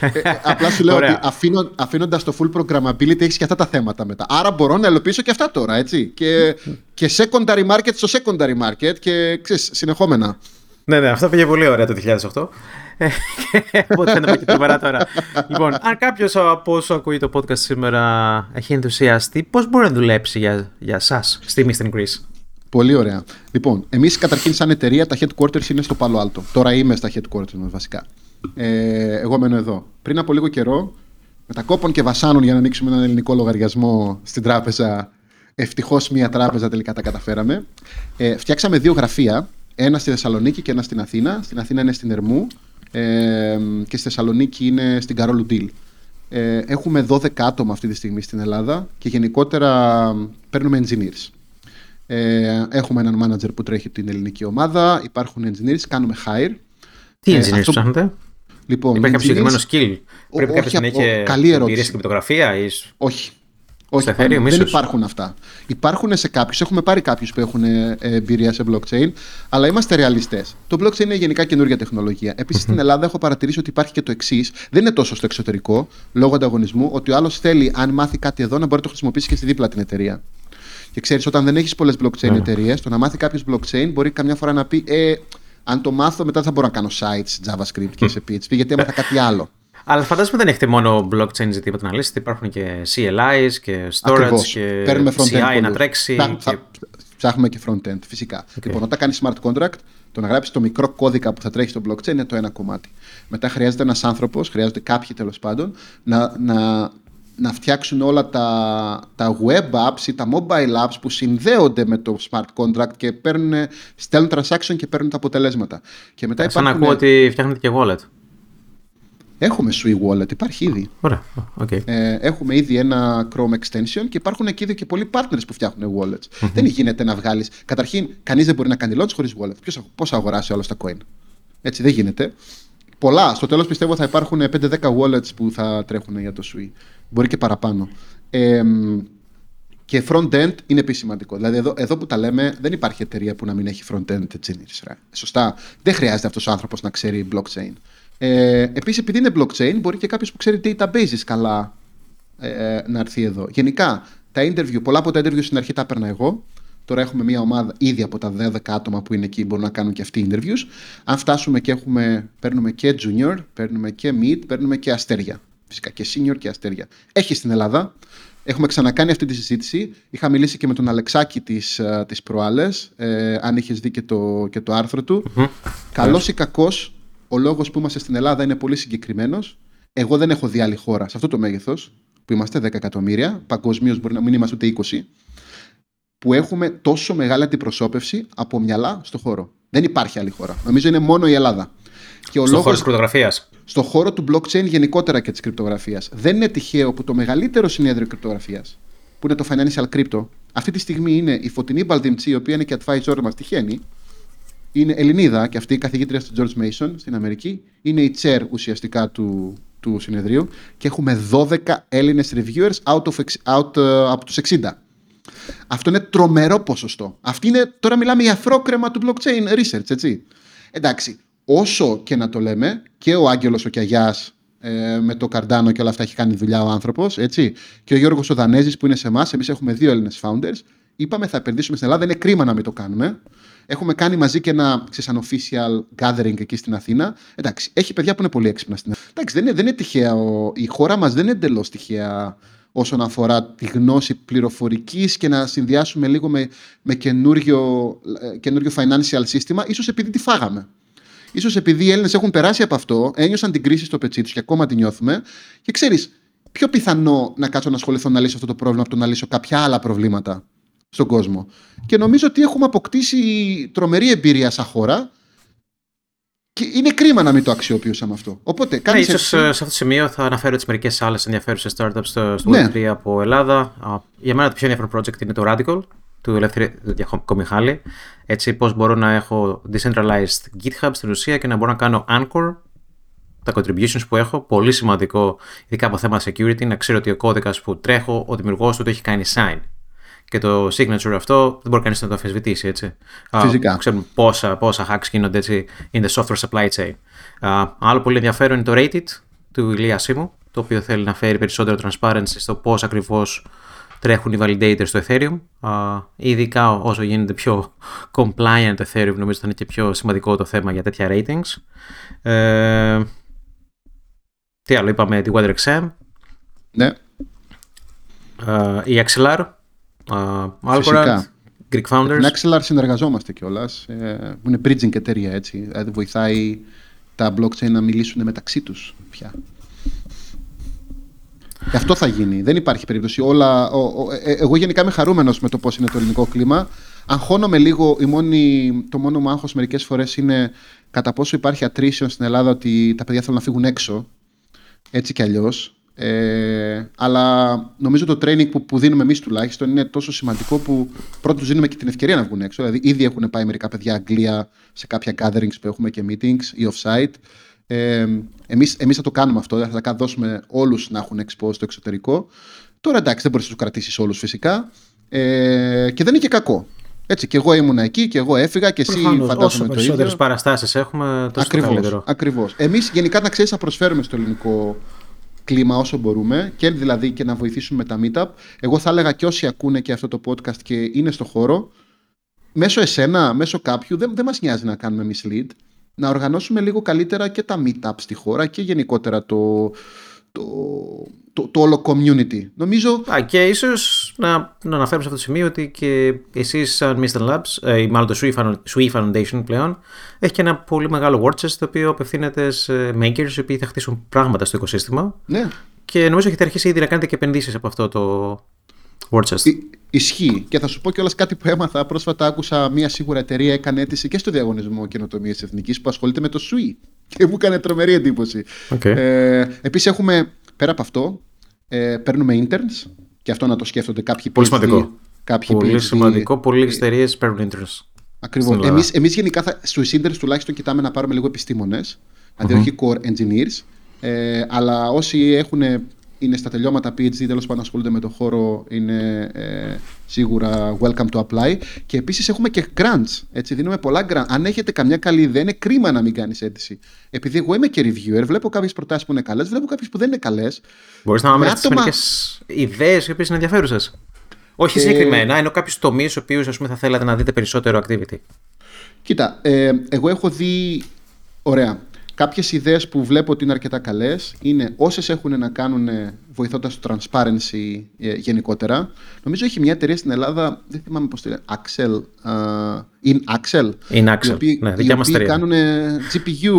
ε, απλά σου λέω Ωραία. ότι αφήνω, αφήνοντας το full programmability έχεις και αυτά τα θέματα μετά. Άρα μπορώ να ελοπίσω και αυτά τώρα, έτσι. Και, και secondary market στο secondary market και ξέρεις, συνεχόμενα. Ναι, ναι, αυτό πήγε πολύ ωραία το 2008. Ε, Οπότε θα είναι και τρομερά τώρα. λοιπόν, αν κάποιος από όσου ακούει το podcast σήμερα έχει ενθουσιαστεί, πώς μπορεί να δουλέψει για, για εσά στη Mr. Greece; Πολύ ωραία. Λοιπόν, εμείς καταρχήν σαν εταιρεία τα headquarters είναι στο Πalo Alto. Τώρα είμαι στα headquarters μας βασικά. Ε, εγώ μένω εδώ. Πριν από λίγο καιρό, με τα κόπων και βασάνων για να ανοίξουμε έναν ελληνικό λογαριασμό στην τράπεζα, ευτυχώς μία τράπεζα τελικά τα καταφέραμε. Ε, φτιάξαμε δύο γραφεία. Ένα στη Θεσσαλονίκη και ένα στην Αθήνα. Στην Αθήνα είναι στην Ερμού ε, και στη Θεσσαλονίκη είναι στην Καρόλου Ντίλ. Ε, έχουμε 12 άτομα αυτή τη στιγμή στην Ελλάδα και γενικότερα παίρνουμε engineers. Ε, έχουμε έναν manager που τρέχει την ελληνική ομάδα. Υπάρχουν engineers, κάνουμε hire. Τι Ε, engineers αυτό- ψάχνετε, Λοιπόν, Υπάρχει κάποιο engineers- συγκεκριμένο skill; Ο- Πρέπει κάποιος όχι να από- έχει καλή ερώτηση. εμπειρία στην κρυπτογραφία ή. Όχι. Όχι, Στο πάνω, Ethereum, δεν ίσως. υπάρχουν αυτά. Υπάρχουν σε κάποιους, έχουμε πάρει κάποιους που έχουν ε, εμπειρία σε blockchain, αλλά είμαστε ρεαλιστές. Το blockchain είναι γενικά καινούργια τεχνολογία. Επίσης στην Ελλάδα έχω παρατηρήσει ότι υπάρχει και το εξής, δεν είναι τόσο στο εξωτερικό, λόγω ανταγωνισμού, ότι ο άλλος θέλει, αν μάθει κάτι εδώ, να μπορεί να το χρησιμοποιήσει και στη δίπλα την εταιρεία. Και ξέρεις, όταν δεν έχεις πολλές blockchain Ναι. εταιρείες, το να μάθει κάποιος blockchain μπορεί καμιά φορά να πει, ε, αν το μάθω, μετά δεν θα μπορώ να κάνω sites, JavaScript και σε PHP, γιατί έμαθα κάτι άλλο. Αλλά φαντάζομαι δεν έχετε μόνο blockchain ζητήματα να λύσετε. Υπάρχουν και CLIs και storage Ακριβώς. και Παίρνουμε front-end CI να πολλούς. τρέξει. Θα- και- θα- Ψάχνουμε και front-end, φυσικά. Λοιπόν, όταν κάνεις smart contract, το να γράψεις το μικρό κώδικα που θα τρέχει στο blockchain είναι το ένα κομμάτι. Μετά χρειάζεται ένας άνθρωπος, χρειάζονται κάποιοι τέλος πάντων, να, να, να φτιάξουν όλα τα, τα web apps ή τα mobile apps που συνδέονται με το smart contract και παίρνουν, στέλνουν transaction και παίρνουν τα αποτελέσματα. Και μετά Σαν να υπάρχουν, ακούω ότι φτιάχνετε και wallet. Έχουμε Sui Wallet, υπάρχει ήδη. Ωραία. οκ. Ε, έχουμε ήδη ένα Chrome extension και υπάρχουν εκεί ήδη και πολλοί partners που φτιάχνουν wallets. Δεν γίνεται να βγάλεις. Καταρχήν, κανείς δεν μπορεί να κάνει launch χωρίς wallet. Πώς θα αγοράσει όλο τα coin; Έτσι δεν γίνεται. Πολλά. Στο τέλος πιστεύω θα υπάρχουν 5-10 wallets που θα τρέχουν για το Sui. Μπορεί και παραπάνω. Ε, και front-end είναι επίσης σημαντικό. Δηλαδή, εδώ, εδώ που τα λέμε, δεν υπάρχει εταιρεία που να μην έχει front-end engineers. ρε. Σωστά. Δεν χρειάζεται αυτός ο άνθρωπος να ξέρει blockchain. Ε, Επίσης, επειδή είναι blockchain, μπορεί και κάποιος που ξέρει databases καλά ε, να έρθει εδώ. Γενικά, τα interview, πολλά από τα interview στην αρχή τα έπαιρνα εγώ. Τώρα έχουμε μια ομάδα ήδη από τα 12 άτομα που είναι εκεί, μπορούν να κάνουν και αυτοί interviews. Αν φτάσουμε και έχουμε, παίρνουμε και junior, παίρνουμε και mid, παίρνουμε και αστέρια. Φυσικά και senior και αστέρια. Έχει στην Ελλάδα. Έχουμε ξανακάνει αυτή τη συζήτηση. Είχα μιλήσει και με τον Αλεξάκη τις, ε, τις προάλλες, ε, αν είχες δει και το, και το άρθρο του. mm Καλός ή κακός, ο λόγος που είμαστε στην Ελλάδα είναι πολύ συγκεκριμένος. Εγώ δεν έχω δει άλλη χώρα σε αυτό το μέγεθος, που είμαστε 10 εκατομμύρια, παγκοσμίως μπορεί να μην είμαστε ούτε 20, που έχουμε τόσο μεγάλη αντιπροσώπευση από μυαλά στο χώρο. Δεν υπάρχει άλλη χώρα. Νομίζω είναι μόνο η Ελλάδα. Και ο Στον χώρο της κρυπτογραφίας. Στον χώρο του blockchain γενικότερα και της κρυπτογραφίας. Δεν είναι τυχαίο που το μεγαλύτερο συνέδριο κρυπτογραφίας, που είναι το Financial Crypto, αυτή τη στιγμή είναι η Φωτεινή Μπαλτιμτσή, η οποία είναι και advisor μας, τυχαίνει. Είναι Ελληνίδα και αυτή η καθηγήτρια του George Mason στην Αμερική. Είναι η chair ουσιαστικά του, του συνεδρίου και έχουμε 12 Έλληνες reviewers out of, out, uh, από τους 60. Αυτό είναι τρομερό ποσοστό. Αυτή είναι, τώρα μιλάμε για αφρόκρεμα του blockchain research, έτσι. Εντάξει, όσο και να το λέμε, και ο Άγγελος ο Κιαγιάς ε, με το Καρντάνο και όλα αυτά έχει κάνει δουλειά ο άνθρωπος, έτσι. Και ο Γιώργος ο Δανέζης που είναι σε εμάς, εμείς έχουμε δύο Έλληνες founders. Είπαμε θα επενδύσουμε στην Ελλάδα, είναι κρίμα να μην το κάνουμε. Έχουμε κάνει μαζί και ένα ξέρεις, official gathering εκεί στην Αθήνα. Εντάξει, έχει παιδιά που είναι πολύ έξυπνα στην Ελλάδα. Εντάξει, δεν είναι, δεν είναι τυχαία. Η χώρα μας δεν είναι εντελώς τυχαία όσον αφορά τη γνώση πληροφορικής και να συνδυάσουμε λίγο με, με καινούριο, ε, καινούριο financial σύστημα, ίσως επειδή τη φάγαμε. Ίσως επειδή οι Έλληνες έχουν περάσει από αυτό, ένιωσαν την κρίση στο πετσί τους και ακόμα την νιώθουμε και ξέρεις, πιο πιθανό να κάτσω να ασχοληθώ να λύσω αυτό το πρόβλημα από το να λύσω κάποια άλλα προβλήματα στον κόσμο. Και νομίζω ότι έχουμε αποκτήσει τρομερή εμπειρία σαν χώρα και είναι κρίμα να μην το αξιοποιούσαμε αυτό. Οπότε, ναι, ίσως έτσι... σε αυτό το σημείο θα αναφέρω τις μερικές άλλες ενδιαφέρουσες startups στο, στο ναι. Web3 από Ελλάδα. Για μένα το πιο ενδιαφέρον project είναι το Radical του Ελεύθερη Κομιχάλη. Έτσι, πώς μπορώ να έχω decentralized GitHub στην ουσία και να μπορώ να κάνω Anchor τα contributions που έχω. Πολύ σημαντικό, ειδικά από θέμα security, να ξέρω ότι ο κώδικας που τρέχω, ο δημιουργός του το έχει κάνει sign και το signature αυτό δεν μπορεί κανείς να το αφισβητήσει. Έτσι. Φυσικά. ξέρουμε πόσα, πόσα hacks γίνονται έτσι in the software supply chain. άλλο πολύ ενδιαφέρον είναι το Rated του Ηλία Σίμου, το οποίο θέλει να φέρει περισσότερο transparency στο πώς ακριβώς τρέχουν οι validators στο Ethereum. ειδικά όσο γίνεται πιο compliant το Ethereum, νομίζω θα είναι και πιο σημαντικό το θέμα για τέτοια ratings. Ε, τι άλλο, είπαμε τη WeatherXM. Ναι. η XLR Uh, Algorand, Greek Founders. Με Axelar συνεργαζόμαστε κιόλας. Ε, είναι bridging εταιρεία έτσι. Δηλαδή βοηθάει τα blockchain να μιλήσουν μεταξύ τους πια. Και αυτό θα γίνει. Δεν υπάρχει περίπτωση. Όλα, ο, ο, ε, εγώ γενικά είμαι χαρούμενος με το πώς είναι το ελληνικό κλίμα. Αγχώνομαι λίγο. Η μόνη, το μόνο μου άγχος μερικές φορές είναι κατά πόσο υπάρχει attrition στην Ελλάδα ότι τα παιδιά θέλουν να φύγουν έξω. Έτσι κι αλλιώς. Ε, αλλά νομίζω το training που, που δίνουμε εμείς τουλάχιστον είναι τόσο σημαντικό που πρώτον του δίνουμε και την ευκαιρία να βγουν έξω. Δηλαδή, ήδη έχουν πάει μερικά παιδιά Αγγλία σε κάποια gatherings που έχουμε και meetings ή offsite. Ε, εμείς, εμείς θα το κάνουμε αυτό, δηλαδή θα δώσουμε όλους να έχουν expo στο εξωτερικό. Τώρα εντάξει, δεν μπορείς να τους κρατήσεις όλους φυσικά. Ε, και δεν είναι και κακό. Έτσι, και εγώ ήμουν εκεί και εγώ έφυγα και εσύ Προφανώς, φαντάζομαι όσο το ίδιο. Όσο περισσότερες παραστάσεις έχουμε, τόσο ακριβώς, καλύτερο. Ακριβώς. Εμείς γενικά να ξέρεις, θα προσφέρουμε στο ελληνικό κλίμα όσο μπορούμε και δηλαδή και να βοηθήσουμε με τα meetup. Εγώ θα έλεγα και όσοι ακούνε και αυτό το podcast και είναι στο χώρο, μέσω εσένα, μέσω κάποιου, δεν, δεν μας νοιάζει να κάνουμε mislead, να οργανώσουμε λίγο καλύτερα και τα meetup στη χώρα και γενικότερα το, το, το, το όλο community. Νομίζω... Α, και ίσως να, να αναφέρουμε σε αυτό το σημείο ότι και εσείς, σαν Mr. Labs, ε, ή μάλλον το Sui Foundation πλέον, έχει και ένα πολύ μεγάλο war chest το οποίο απευθύνεται σε makers οι οποίοι θα χτίσουν πράγματα στο οικοσύστημα. Ναι. Και νομίζω έχετε αρχίσει ήδη να κάνετε και επενδύσεις από αυτό το war chest. ισχύει. Και θα σου πω κιόλας κάτι που έμαθα. Πρόσφατα άκουσα μια σίγουρα εταιρεία έκανε αίτηση και στο διαγωνισμό καινοτομίας εθνικής που ασχολείται με το Sui. Και μου έκανε τρομερή εντύπωση. Okay. Ε, Επίσης έχουμε πέρα από αυτό, ε, παίρνουμε interns και αυτό να το σκέφτονται κάποιοι Πολύ σημαντικό. Κάποιοι πολύ σημαντικό. Πολλέ εταιρείε παίρνουν interns. Ακριβώς. Εμείς εμείς γενικά στους interns τουλάχιστον κοιτάμε να πάρουμε λίγο επιστήμονες, δηλαδή όχι core engineers. Ε, αλλά όσοι έχουν είναι στα τελειώματα PhD, τέλος πάντων ασχολούνται με το χώρο, είναι ε, σίγουρα welcome to apply. Και επίσης έχουμε και grants. Έτσι, δίνουμε πολλά grants. Αν έχετε καμιά καλή ιδέα, είναι κρίμα να μην κάνεις αίτηση. Επειδή εγώ είμαι και reviewer, βλέπω κάποιες προτάσεις που είναι καλές, βλέπω κάποιες που δεν είναι καλές. Μπορείς να μα άτομα... μερικές ιδέες οι οποίες είναι ενδιαφέρουσες. Όχι Ε, συγκεκριμένα, ενώ κάποιους τομείς στους οποίους θα θέλατε να δείτε περισσότερο activity. Κοίτα, ε, εγώ έχω δει. Ωραία. Κάποιες ιδέες που βλέπω ότι είναι αρκετά καλές είναι όσες έχουν να κάνουν βοηθώντας το transparency ε, γενικότερα. Νομίζω έχει μια εταιρεία στην Ελλάδα, δεν θυμάμαι πώς το λένε, Axel. Uh, in Axel. In Axel, Οι οποίοι, ναι, οι δικιά μας οποίοι εταιρεία. κάνουν ε, GPU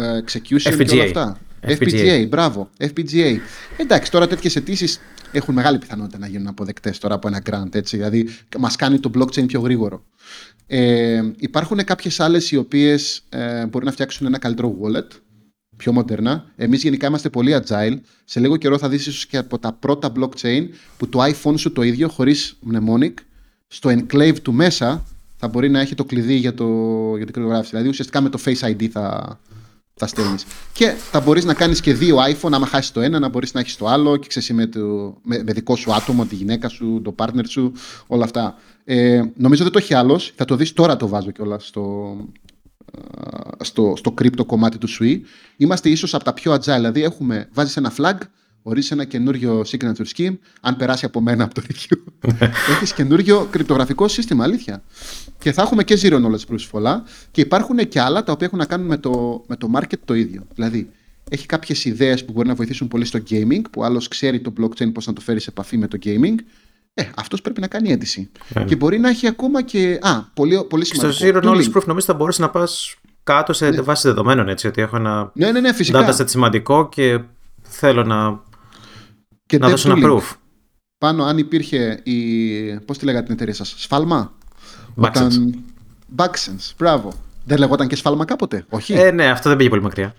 ε, execution και FPGA. όλα αυτά. FPGA. μπράβο. FPGA. Εντάξει, τώρα τέτοιες αιτήσεις έχουν μεγάλη πιθανότητα να γίνουν αποδεκτές τώρα από ένα grant. Έτσι, δηλαδή, μας κάνει το blockchain πιο γρήγορο. Ε, υπάρχουν κάποιες άλλες οι οποίες ε, μπορεί να φτιάξουν ένα καλύτερο wallet, πιο μοντέρνα. Εμείς γενικά είμαστε πολύ agile. Σε λίγο καιρό θα δεις ίσως και από τα πρώτα blockchain που το iPhone σου το ίδιο χωρίς mnemonic στο enclave του μέσα θα μπορεί να έχει το κλειδί για, το, για την κρυπτογράφηση. Δηλαδή ουσιαστικά με το Face ID θα, θα στέλνεις. Και θα μπορείς να κάνεις και δύο iPhone, άμα χάσεις το ένα, να μπορείς να έχεις το άλλο και ξέρεις με, το, με, με δικό σου άτομο, τη γυναίκα σου, το partner σου, όλα αυτά. Ε, νομίζω δεν το έχει άλλος. Θα το δεις τώρα το βάζω κιόλας στο, ε, στο, στο crypto κομμάτι του SWI. Είμαστε ίσως από τα πιο agile. Δηλαδή έχουμε, βάζεις ένα flag, ορίζεις ένα καινούριο signature scheme, αν περάσει από μένα από το review. έχεις καινούριο κρυπτογραφικό σύστημα, αλήθεια. Και θα έχουμε και zero knowledge proofs πολλά και υπάρχουν και άλλα τα οποία έχουν να κάνουν με το, με το market το ίδιο. Δηλαδή, έχει κάποιες ιδέες που μπορεί να βοηθήσουν πολύ στο gaming, που άλλος ξέρει το blockchain πώς να το φέρει σε επαφή με το gaming. Ε, αυτός πρέπει να κάνει αίτηση. Και μπορεί να έχει ακόμα και. Α, πολύ, πολύ Στο σημαντικό. Zero Knowledge tooling. Proof νομίζω θα μπορούσε να πας κάτω σε βάση δεδομένων. Έτσι, ότι έχω ένα Ναι, ναι, ναι, φυσικά. dataset σημαντικό και θέλω να, και να dev δώσω ένα tooling. proof. Πάνω, αν υπήρχε η. Πώς τη λέγατε την εταιρεία σας, Σφάλμα; Backsense. Backsense, μπράβο. Δεν λεγόταν και σφάλμα κάποτε, όχι; Ε, ναι, αυτό δεν πήγε πολύ μακριά.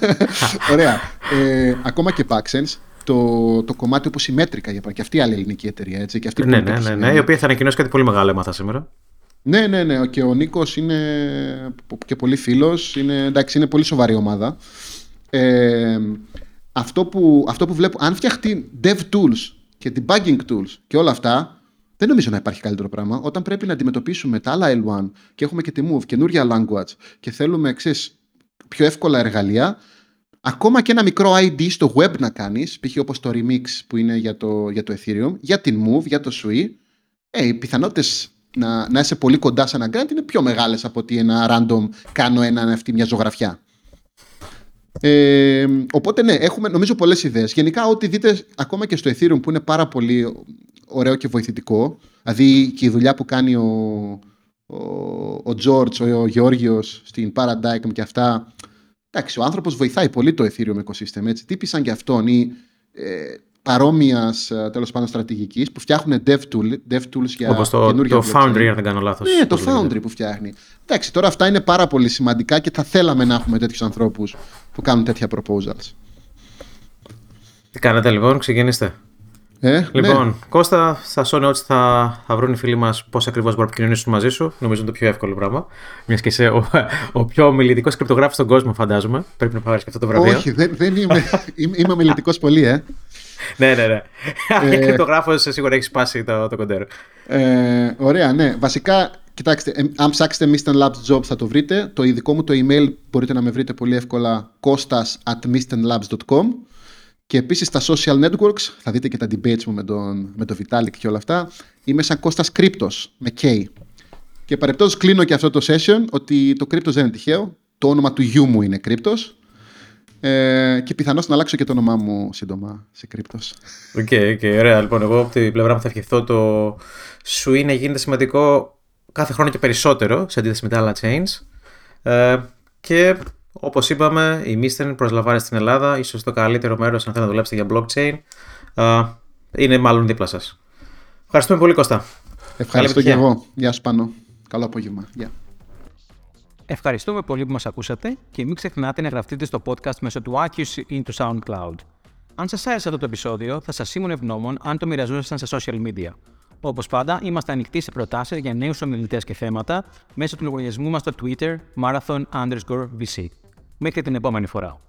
Ωραία. Ε, ακόμα και Backsense, το, το κομμάτι όπως η μέτρικα, για παράδειγμα, και αυτή η άλλη ελληνική εταιρεία, έτσι, και αυτή που ναι, είναι ναι, ναι, πετυχημένη. ναι, η οποία θα ανακοινώσει κάτι πολύ μεγάλο, έμαθα σήμερα. Ναι, ναι, ναι. Και ο Νίκος είναι και πολύ φίλος. Είναι, εντάξει, είναι πολύ σοβαρή ομάδα. Ε, αυτό, που, αυτό που βλέπω, αν φτιαχτεί dev tools και debugging tools και όλα αυτά, δεν νομίζω να υπάρχει καλύτερο πράγμα. Όταν πρέπει να αντιμετωπίσουμε τα άλλα L1 και έχουμε και τη Move, καινούργια language και θέλουμε, ξέρεις, πιο εύκολα εργαλεία, ακόμα και ένα μικρό ID στο web να κάνεις, π.χ. όπως το Remix που είναι για το, για το Ethereum, για την Move, για το Sui, ε, οι πιθανότητες να, να είσαι πολύ κοντά σε ένα grant είναι πιο μεγάλες από ότι ένα random κάνω ένα αυτή μια ζωγραφιά. Ε, οπότε ναι, έχουμε νομίζω πολλές ιδέες. Γενικά ό,τι δείτε ακόμα και στο Ethereum που είναι πάρα πολύ ωραίο και βοηθητικό, δηλαδή και η δουλειά που κάνει ο, ο, ο George, ο, ο Γεώργιος στην Paradigm και αυτά, εντάξει, ο άνθρωπος βοηθάει πολύ το Ethereum ecosystem, έτσι, τύποι σαν και αυτόν ή ε, παρόμοιας ε, τέλος πάντων στρατηγικής που φτιάχνουν dev, tool, dev tools για Όπως το, καινούργια το blockchain. Foundry, αν δεν κάνω λάθος. Ναι, το Foundry που φτιάχνει. Εντάξει, τώρα αυτά είναι πάρα πολύ σημαντικά και θα θέλαμε να έχουμε τέτοιους ανθρώπους που κάνουν τέτοια proposals. Τι κάνετε λοιπόν, ξεκινήστε. Ε, Λοιπόν, ναι. Κώστα, στα show notes θα, θα βρουν οι φίλοι μας πώς ακριβώς μπορούν να επικοινωνήσουν μαζί σου. Νομίζω είναι το πιο εύκολο πράγμα. Μιας και είσαι ο, ο πιο ομιλητικός κρυπτογράφος στον κόσμο, φαντάζομαι. Πρέπει να πάρεις και αυτό το βραβείο. Όχι, δεν, δεν είμαι. είμαι, είμαι ομιλητικός πολύ, ε. ναι, ναι, ναι. Ε... κρυπτογράφος σίγουρα έχεις σπάσει το, το κοντέρο. ε. Ωραία, ναι. Βασικά, κοιτάξτε, ε, αν ψάξετε Mr. Labs Job θα το βρείτε. Το ειδικό μου το email μπορείτε να με βρείτε πολύ εύκολα kostas at mrlabs.com και επίσης στα social networks, θα δείτε και τα debates μου με τον, με τον Vitalik και όλα αυτά, είμαι σαν Κώστας Κρύπτος, με K. Και παρεπτός κλείνω και αυτό το session ότι το Κρύπτος δεν είναι τυχαίο, το όνομα του γιού μου είναι Κρύπτος ε, και πιθανώς να αλλάξω και το όνομά μου σύντομα σε Κρύπτος. OK, okay, okay, ωραία. Λοιπόν, εγώ από την πλευρά μου θα ευχηθώ το Sui να γίνεται σημαντικό κάθε χρόνο και περισσότερο σε αντίθεση με τα άλλα chains. Ε, και Όπως είπαμε, η Mysten προσλαμβάνει στην Ελλάδα, ίσως το καλύτερο μέρος αν θέλετε να δουλέψετε για blockchain. Uh, είναι μάλλον δίπλα σας. Ευχαριστούμε πολύ, Κώστα. Ευχαριστώ και εγώ. Γεια σου, Πάνο. Καλό απόγευμα. Γεια. Ευχαριστούμε πολύ που μας ακούσατε και μην ξεχνάτε να γραφτείτε στο podcast μέσω του iTunes ή του SoundCloud. Αν σας άρεσε αυτό το επεισόδιο, θα σας ήμουν ευγνώμων αν το μοιραζόσασταν σε social media. Όπως πάντα, είμαστε ανοιχτοί σε προτάσεις για νέους ομιλητές και θέματα μέσω του λογαριασμού μας στο Twitter marathon underscore VC. Μέχρι την επόμενη φορά.